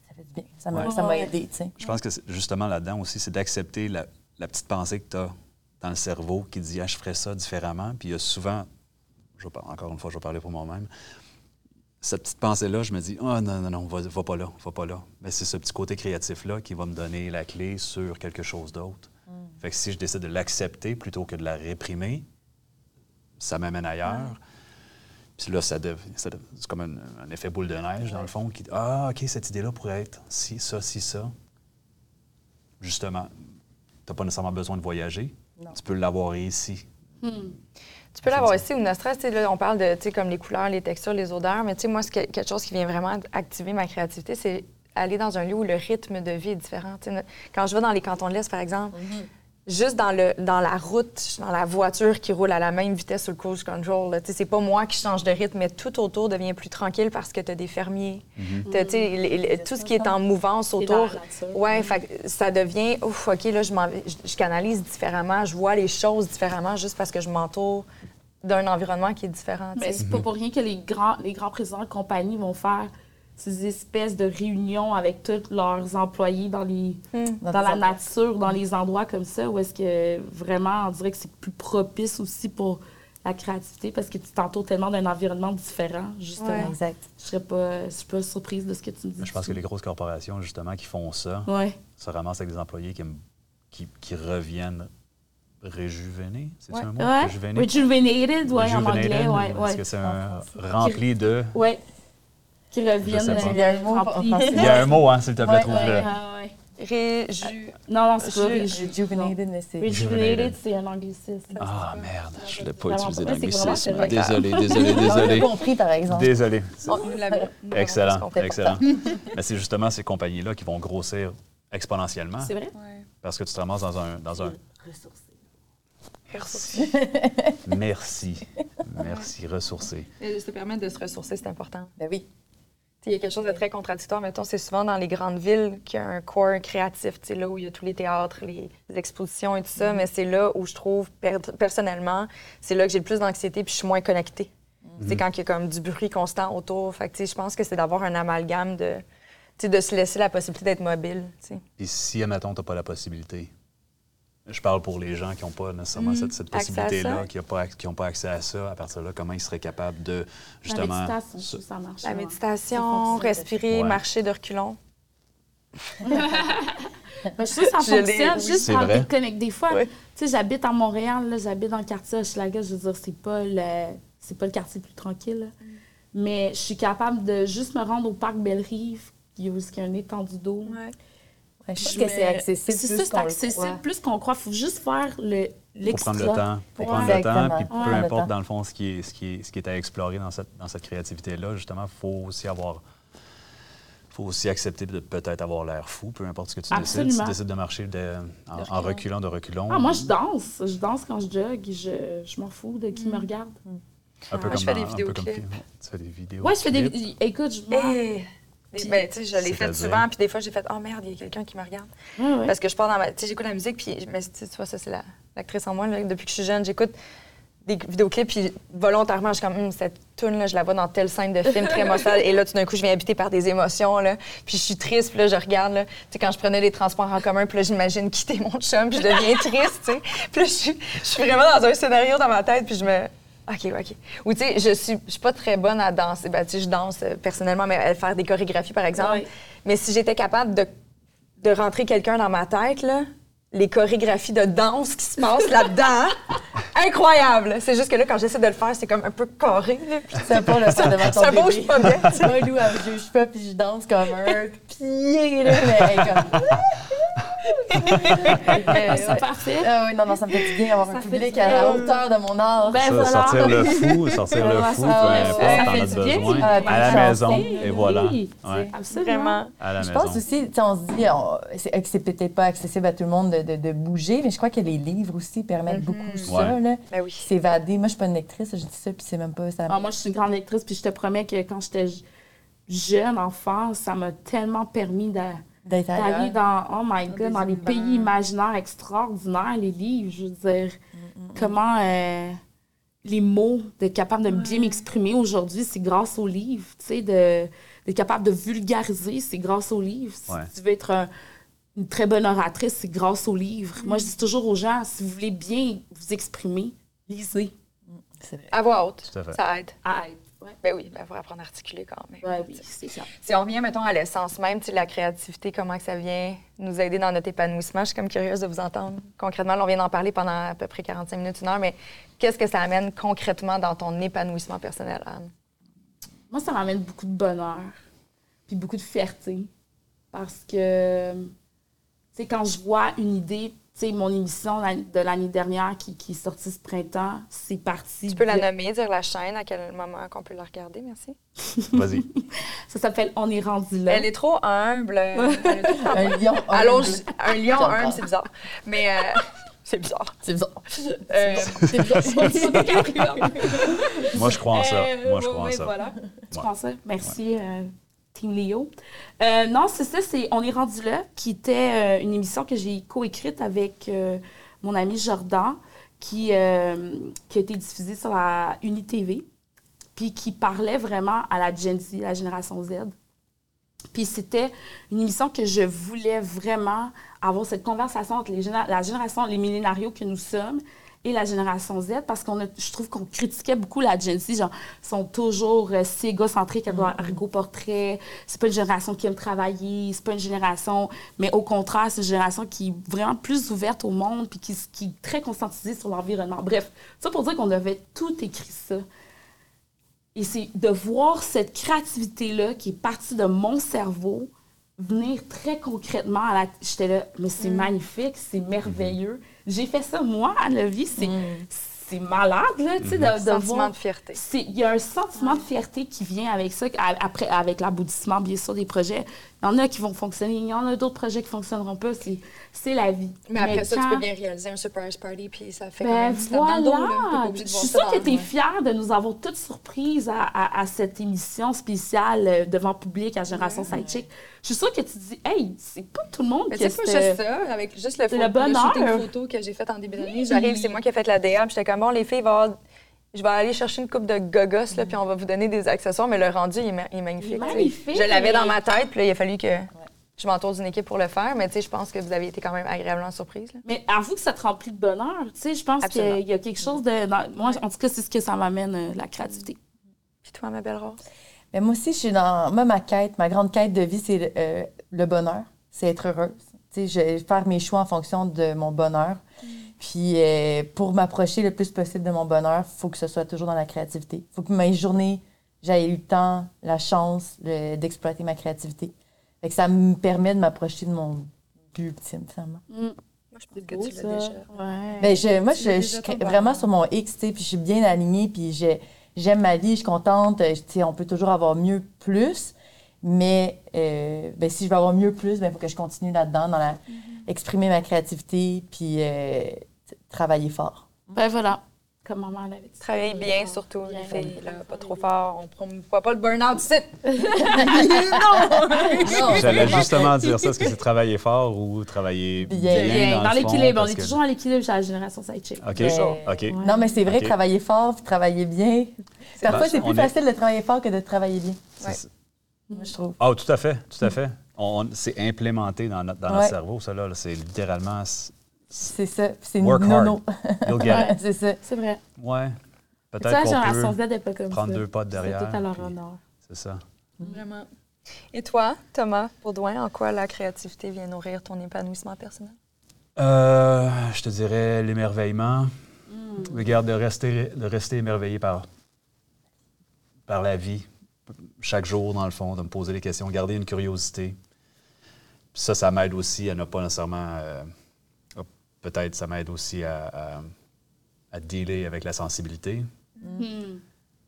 ça fait du bien. Ça m'a aidé, tu sais. Je pense que justement là-dedans aussi, c'est d'accepter la, la petite pensée que tu as dans le cerveau qui dit ah, je ferais ça différemment. Puis il y a souvent, je vais encore une fois, je vais parler pour moi-même, cette petite pensée-là, je me dis ah non, non, non, va, va pas là, va pas là. Mais c'est ce petit côté créatif-là qui va me donner la clé sur quelque chose d'autre. Fait que si je décide de l'accepter plutôt que de la réprimer, ça m'amène ailleurs. Puis là, ça ça c'est comme un, un effet boule de neige, dans le fond, qui dit Ah, OK, cette idée-là pourrait être si, ça, si, ça. Justement, tu n'as pas nécessairement besoin de voyager. Tu peux l'avoir ici. Tu peux l'avoir aussi ou ne Là, on parle de tu sais, comme les couleurs, les textures, les odeurs, mais tu sais, moi, c'est que- quelque chose qui vient vraiment activer ma créativité, c'est aller dans un lieu où le rythme de vie est différent. Tu sais, no- Quand je vais dans les cantons de l'Est, par exemple, juste dans, le, dans la route, dans la voiture qui roule à la même vitesse sur le cruise control, là, tu sais, c'est pas moi qui change de rythme, mais tout autour devient plus tranquille parce que tu as des fermiers. T'as, tu sais, les- les- tout ce qui est en mouvance autour. Ouais, fait que ça devient, ouf, OK, là, je, je, canalise différemment, je vois les choses différemment juste parce que je m'entoure d'un environnement qui est différent. Mais c'est pas pour rien que les grands, les grands présidents de compagnie vont faire ces espèces de réunions avec tous leurs employés dans les Hmm. dans la nature, dans les endroits comme ça, où est-ce que vraiment, on dirait que c'est plus propice aussi pour la créativité? Parce que tu t'entoures tellement d'un environnement différent, justement. Ouais. Exact. Je serais pas, je suis pas surprise de ce que tu me dis. Je pense que les grosses corporations, justement, qui font ça, Ouais. se se ramassent avec des employés qui, qui, qui reviennent réjuvénés. C'est Ouais. un mot? Ouais. Réjuvénés? Rejuvenated, ouais, en anglais, ouais, Parce que c'est un rempli de... Ouais. Qui reviennent. euh, Il y a un mot en remplis. français. Il y a un mot, hein, s'il te plaît, trouve-le. Ouais. Réju... Non, non, c'est pas Rejuvenated, mais c'est. Rejuvenated, c'est un anglicisme. Ah, merde, je ne l'ai pas utilisé l'anglicisme. Désolé, désolé, désolé. compris, par exemple. Désolé. Excellent, excellent. Mais c'est justement ces compagnies-là qui vont grossir exponentiellement C'est vrai? Parce que tu te ramasses dans un... Dans un... Merci. Merci. Merci, ressourcé. Et Ça permet de se ressourcer, c'est important. Ben oui. Il y a quelque chose de très contradictoire. Mettons, c'est souvent dans les grandes villes qu'il y a un corps créatif, là où il y a tous les théâtres, les, les expositions et tout ça. Mais c'est là où je trouve, per- personnellement, c'est là que j'ai le plus d'anxiété puis je suis moins connectée. C'est quand il y a comme du bruit constant autour. Fait que, je pense que c'est d'avoir un amalgame de, de se laisser la possibilité d'être mobile. tu sais. Puis si, admettons, tu n'as pas la possibilité, je parle pour les gens qui n'ont pas nécessairement cette, Mm. À possibilité-là, qui n'ont pas, qui ont pas accès à ça, à partir de là, comment ils seraient capables de, La justement... méditation, se- ça marche. La méditation, respirer, Ouais. marcher de reculons. Ben, je trouve que ça fonctionne oui. juste vrai. déconnecter. Des fois, Ouais. tu sais, j'habite à Montréal, là, j'habite dans le quartier Hochelaga, je veux dire, c'est pas le, c'est pas le quartier le plus tranquille. là. Mais je suis capable de juste me rendre au parc Belle-Rive, il y a aussi un étendue d'eau. Ouais, je pense que c'est accessible C'est ça, c'est accessible croit. plus qu'on croit. Il faut juste faire le, Faut l'extra. prendre le temps. Faut Ouais. prendre le temps. Puis Ouais. peu importe, dans le fond, ce qui est, ce qui est, ce qui est à explorer dans cette, dans cette créativité-là, justement, il faut aussi avoir. faut aussi accepter de peut-être avoir l'air fou, peu importe ce que tu décides. Si Absolument. tu décides de marcher de- en, en reculant, de reculons. Ah, moi, je danse. Je danse quand je jogue. Je, je m'en fous de qui me regarde. Un peu Ah, comme je fais dans- des un peu vidéoclips. comme- Tu fais des vidéos. Ouais, je fais des. Écoute, je. Puis, ben, tu sais, je l'ai fait souvent, puis des fois, j'ai fait « Oh merde, il y a quelqu'un qui me regarde. Ouais. Parce que je pars dans ma... Tu sais, j'écoute la musique, puis... Mais tu vois, ça, c'est la- l'actrice en moi. là. Depuis que je suis jeune, j'écoute des vidéoclips, puis volontairement, je suis comme Hum, cette tune là je la vois dans telle scène de film très émotionnelle. Et là, tout d'un coup, je viens habiter par des émotions, là. Puis je suis triste, puis là, je regarde, là. Tu sais, quand je prenais les transports en commun, puis là, j'imagine quitter mon chum, puis je deviens triste, tu sais. Puis là, je suis, je suis vraiment dans un scénario dans ma tête, puis je me... OK, OK. Ou tu sais, je suis, je suis pas très bonne à danser. Ben, tu sais, je danse euh, personnellement, mais à faire des chorégraphies, par exemple. Mais si j'étais capable de, de rentrer quelqu'un dans ma tête, là, les chorégraphies de danse qui se passent là-dedans, incroyable! C'est juste que là, quand j'essaie de le faire, c'est comme un peu carré. là. Puis pas le fun devant ton ça bouge pas bien. Moi, Lou, elle bouge pas, puis je danse comme un pied, là, mais comme... Ah, c'est parfait. Ah oui, non, non, ça me fait du bien d'avoir Ça un public à la hauteur de mon âge. Ben, Ça, voilà. Sortir le fou, sortir le fou, ça, peu ouais, importe, ça bien, besoin. Ah, À la maison, et voilà. oui, Ouais. Absolument. À la Je maison. pense aussi, tu sais, on se dit, on- que c'est peut-être pas accessible à tout le monde de, de- de bouger, mais je crois que les livres aussi permettent beaucoup ça, Ouais. là. Ben oui. S'évader. Moi, je suis pas une lectrice, je dis ça, puis c'est même pas ça. Ah, moi, je suis une grande lectrice, puis je te promets que quand j'étais jeune, enfant, ça m'a tellement permis de- D'être d'aller dans, oh my God, dans les pays imaginaires extraordinaires, les livres, je veux dire, comment euh, les mots, d'être capable de bien m'exprimer aujourd'hui, c'est grâce aux livres, tu sais, d'être capable de vulgariser, c'est grâce aux livres. Si Ouais. tu veux être un- une très bonne oratrice, c'est grâce aux livres. Moi, je dis toujours aux gens, si vous voulez bien vous exprimer, lisez. C'est vrai. À voix haute, à fait. ça aide. Ouais. Ben oui, ben faut apprendre à articuler quand même. Ouais, oui, c'est ça. Si on revient, mettons, à l'essence même, tu sais, la créativité, comment que ça vient nous aider dans notre épanouissement, je suis comme curieuse de vous entendre. Concrètement, là, on vient d'en parler pendant à peu près 45 minutes, une heure, mais qu'est-ce que ça amène concrètement dans ton épanouissement personnel, Anne? Moi, ça m'amène beaucoup de bonheur, puis beaucoup de fierté. Parce que, tu sais, quand je vois une idée, sais, mon émission de l'année dernière qui, qui est sortie ce printemps, c'est parti. Tu peux la nommer, dire la chaîne, à quel moment qu'on peut la regarder, merci. Vas-y. Ça s'appelle On est rendu là. Elle est trop humble. Elle est trop- Un lion. Humble. je- un lion humble, c'est bizarre. Mais euh, c'est bizarre. C'est bizarre. Euh, Moi, je crois en ça. Euh, Moi, je crois en ça. Voilà. Tu Ouais. penses ça? Merci, euh, Léo. Euh, non, c'est ça, c'est On est rendu là, qui était euh, une émission que j'ai coécrite avec euh, mon ami Jordan, qui, qui a été diffusée sur la UniTV, puis qui parlait vraiment à la Gen Z, la génération Z. Puis c'était une émission que je voulais vraiment avoir cette conversation entre les géné- la génération, les millénarios que nous sommes et la génération Z parce qu'on a, je trouve qu'on critiquait beaucoup la Gen Z, genre, ils sont toujours euh, si égocentriques, ergo portrait, c'est pas une génération qui aime travailler, c'est pas une génération, mais au contraire, c'est une génération qui est vraiment plus ouverte au monde puis qui, qui est très conscientisée sur l'environnement. Bref, ça pour dire qu'on avait tout écrit ça. Et c'est de voir cette créativité-là qui est partie de mon cerveau venir très concrètement à la... J'étais là, mais c'est magnifique, c'est merveilleux. J'ai fait ça, moi, à la vie, c'est c'est malade, là, tu sais, de, de Sentiment voir... de fierté. C'est- Il y a un sentiment de fierté qui vient avec ça, après, avec l'aboutissement, bien sûr, des projets. Il y en a qui vont fonctionner, il y en a d'autres projets qui ne fonctionneront pas. C'est- la vie. Mais après ça, tu quand- peux bien réaliser un surprise party, puis ça fait quand ben même le. T'es pas voilà! Je suis sûre que tu es fière de nous avoir toutes surprises à, à- à cette émission spéciale euh, devant public à Génération Sidechick. Je suis sûre que tu te dis, hey, c'est pas tout le monde qui c'est pas juste ça, avec juste le, le bonheur. shooting photo que j'ai fait en début d'année. J'arrive, c'est moi qui ai fait la DM, j'étais comme, bon, les filles, avoir- je vais aller chercher une coupe de gogos, là, puis on va vous donner des accessoires, mais le rendu, il est, ma- il est magnifique. Magnifique. Je l'avais dans ma tête, puis là, il a fallu que je m'entoure d'une équipe pour le faire, mais tu sais, je pense que vous avez été quand même agréablement surprise. là. Mais avoue que ça te remplit de bonheur. Tu sais, je pense Absolument. qu'il y a quelque chose de. dans- moi, en tout cas, c'est ce que ça m'amène, euh, la créativité. Puis toi, ma belle Rose? Mais moi aussi, je suis dans. Moi, ma quête, ma grande quête de vie, c'est euh, le bonheur. C'est être heureuse. Tu sais, je vais faire mes choix en fonction de mon bonheur. Puis, euh, pour m'approcher le plus possible de mon bonheur, il faut que ce soit toujours dans la créativité. Il faut que mes journées, j'aie eu le temps, la chance d'exploiter ma créativité. Fait que ça me permet de m'approcher de mon but ultime, finalement. Moi, je pense que Beau, tu l'as déjà. Ouais. Ben, je, moi, Tu je, suis vraiment sur mon X, tu sais, puis je suis bien alignée, puis j'aime ma vie, je suis contente. Tu sais, on peut toujours avoir mieux, plus, mais euh, ben, si je veux avoir mieux, plus, il faut que je continue là-dedans, dans la, exprimer ma créativité, puis euh, travailler fort. Ben voilà, comme maman l'avait dit. Travaillez bien, surtout, Bien. les filles, là, pas trop fort. On promouvoit pas le burn-out ici. J'allais justement dire ça. Est-ce que c'est travailler fort ou travailler Bien. bien, Bien, dans, dans l'équilibre. On est que- toujours dans l'équilibre chez la génération sidechick. OK. Non, mais c'est vrai, travailler fort, puis travailler bien. Parfois, c'est plus est- facile de travailler fort que de travailler bien, Ouais. moi, je trouve. Ah, tout à fait, tout à fait. On, c'est implémenté dans, notre, dans notre Ouais. cerveau, ça, là. C'est littéralement... C'est ça. C'est Work nono. You'll get it. c'est ça. C'est vrai. Ouais. Peut-être qu'on peut pas comme ça. prendre deux pas de C'est derrière. tout à leur honneur. C'est ça. Vraiment. Et toi, Thomas Baudouin, en quoi la créativité vient nourrir ton épanouissement personnel? Euh, je te dirais l'émerveillement. Mm. Regarde, de rester, de rester émerveillé par, par la vie, chaque jour, dans le fond, de me poser des questions, garder une curiosité. Puis ça, ça m'aide aussi à ne pas nécessairement. euh, Peut-être ça m'aide aussi à, à, à dealer avec la sensibilité. Hmm.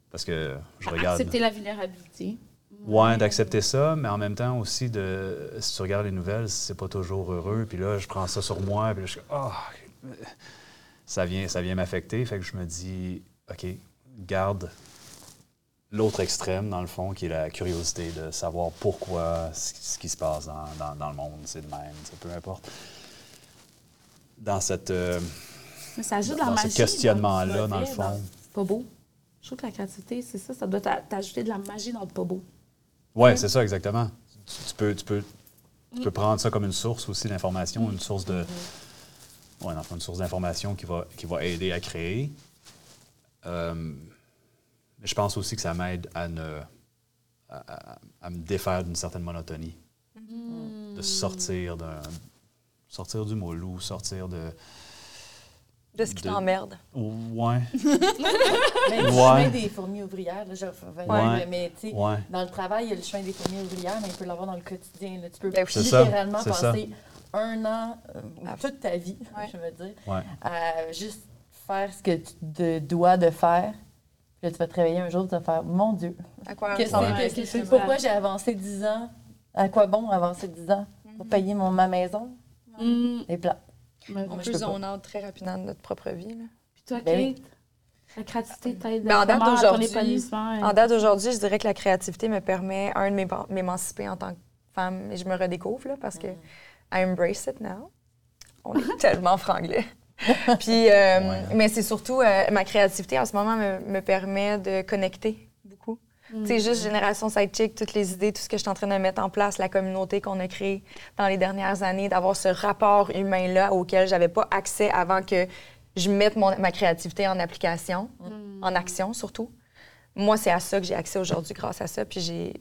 Parce que je regarde. Accepter la vulnérabilité. Ouais, d'accepter ça, mais en même temps aussi de. Si tu regardes les nouvelles, c'est pas toujours heureux. Puis là, je prends ça sur moi, puis là, je Ah! ça vient, ça vient m'affecter. Fait que je me dis, OK, garde l'autre extrême, dans le fond, qui est la curiosité de savoir pourquoi ce, qui se passe dans, dans- dans le monde, c'est de même, peu importe. Dans cette. euh, Mais ça ajoute de la dans magie. ce questionnement-là, dans le fond. Pas beau. Je trouve que la créativité, c'est ça. Ça doit t'a- t'ajouter de la magie dans le pas beau. Oui, c'est ça, exactement. Tu, tu peux, tu, peux, tu peux prendre ça comme une source aussi d'information, une source de. Ouais, une source d'information qui va, qui va aider à créer. Euh, mais je pense aussi que ça m'aide à, ne, à, à- à me défaire d'une certaine monotonie. De sortir d'un. Sortir du moule ou sortir de. De ce qui De- t'emmerde. Ouais. Mais le Ouais. chemin des fourmis ouvrières, là, je Ouais. mais tu sais, Ouais. dans le travail, il y a le chemin des fourmis ouvrières, mais il peut l'avoir dans le quotidien. là. Tu peux Ben ça, littéralement ça. passer un an, euh, ou Ah. toute ta vie, Ouais. je veux dire, Ouais. à juste faire ce que tu te dois de faire. Puis là, tu vas te réveiller un jour, tu vas faire Mon Dieu, À quoi que- pourquoi j'ai avancé 10 ans? À quoi bon avancer 10 ans? Pour payer mon, ma maison? Hmm. Les plats. Mais On peux pas. zone out très rapidement de notre propre vie. là. Puis toi, Ben. Kate, la créativité t'aide Ben, en date d'aujourd'hui-. En date d'aujourd'hui, je dirais que la créativité me permet, un, de m'émanciper en tant que femme, et je me redécouvre, là, parce que I embrace it now. On est tellement franglais. Puis, euh, Ouais. mais c'est surtout, euh, ma créativité en ce moment me, me permet de connecter beaucoup. Tu juste Génération Sidechick, toutes les idées, tout ce que je suis en train de mettre en place, la communauté qu'on a créée dans les dernières années, d'avoir ce rapport humain-là auquel j'avais pas accès avant que je mette mon- ma créativité en application, en action surtout. Moi, c'est à ça que j'ai accès aujourd'hui grâce à ça, puis j'ai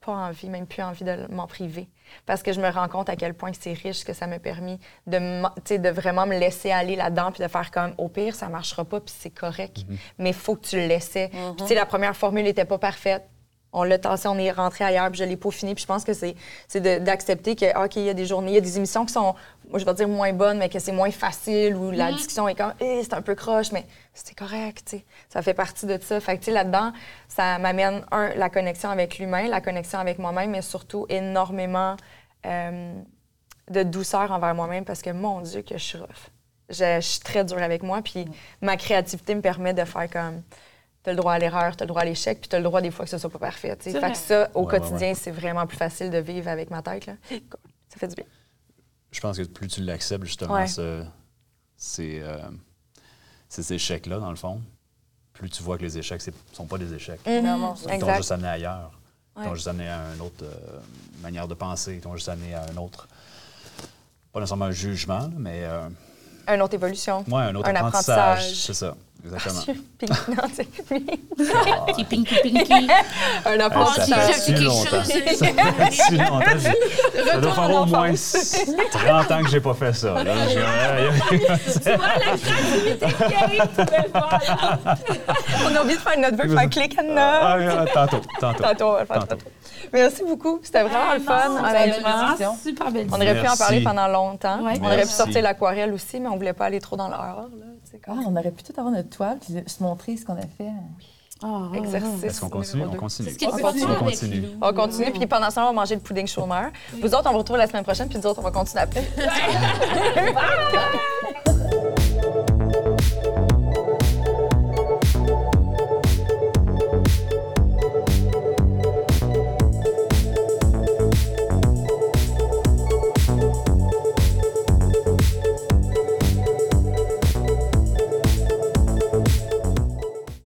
pas envie, même plus envie de m'en priver. Parce que je me rends compte à quel point c'est riche que ça m'a permis de, de vraiment me laisser aller là-dedans puis de faire comme au pire, ça marchera pas puis c'est correct. Mais il faut que tu le laissais. Puis tu sais, la première formule n'était pas parfaite. On l'a tassé, on est rentré ailleurs, puis je l'ai peaufiné. Puis je pense que c'est d'accepter que, OK, il y a des journées, il y a des émissions qui sont, je vais dire moins bonnes, mais que c'est moins facile, où la discussion est comme, Eh, c'est un peu croche, mais c'est correct, tu sais. Ça fait partie de ça. Fait que, là-dedans, ça m'amène, un, la connexion avec l'humain, la connexion avec moi-même, mais surtout énormément euh, de douceur envers moi-même parce que, mon Dieu, que je suis rough. Je, je suis très dure avec moi, puis ma créativité me permet de faire comme tu as le droit à l'erreur, tu as le droit à l'échec, puis tu as le droit des fois que ce soit pas parfait. Fait que ça, au Ouais, ouais, quotidien, c'est vraiment plus facile de vivre avec ma tête. Là. Ça fait du bien. Je pense que plus tu l'acceptes, justement, Ouais. ce- ces, euh, ces échecs-là, dans le fond, plus tu vois que les échecs ne sont pas des échecs. Vraiment, Ils t'ont juste amené ailleurs. Ils t'ont juste amené à une autre euh, manière de penser. Ils t'ont juste amené à un autre. Pas nécessairement un jugement, mais euh, Une autre évolution. ouais, un autre Un apprentissage. apprentissage. C'est ça, exactement. Puis, non, tu sais, oui. Petit pinky pinky. un Hey, ça apprentissage. fait si longtemps. Ça fait si longtemps. Ça doit faire au moins 30 ans que j'ai pas fait ça. Là. J'ai- On a oublié de faire notre vœu, faire clic and Ah, note. ah, tantôt, tantôt. Tantôt, on va le faire Tantôt. tantôt. Merci beaucoup. C'était vraiment le fun, honnêtement. Super belle On aurait pu en parler pendant longtemps. On aurait pu sortir l'aquarelle aussi, mais on voulait pas aller trop dans tu Ah, comme on aurait pu tout avoir notre toile puis se montrer ce qu'on a fait. Oh, exercice. Est-ce qu'on continue? On continue. On continue. On continue, puis pendant ce temps, on va manger le pudding chômeur. Vous autres, on vous retrouve la semaine prochaine, puis nous autres, on va continuer après.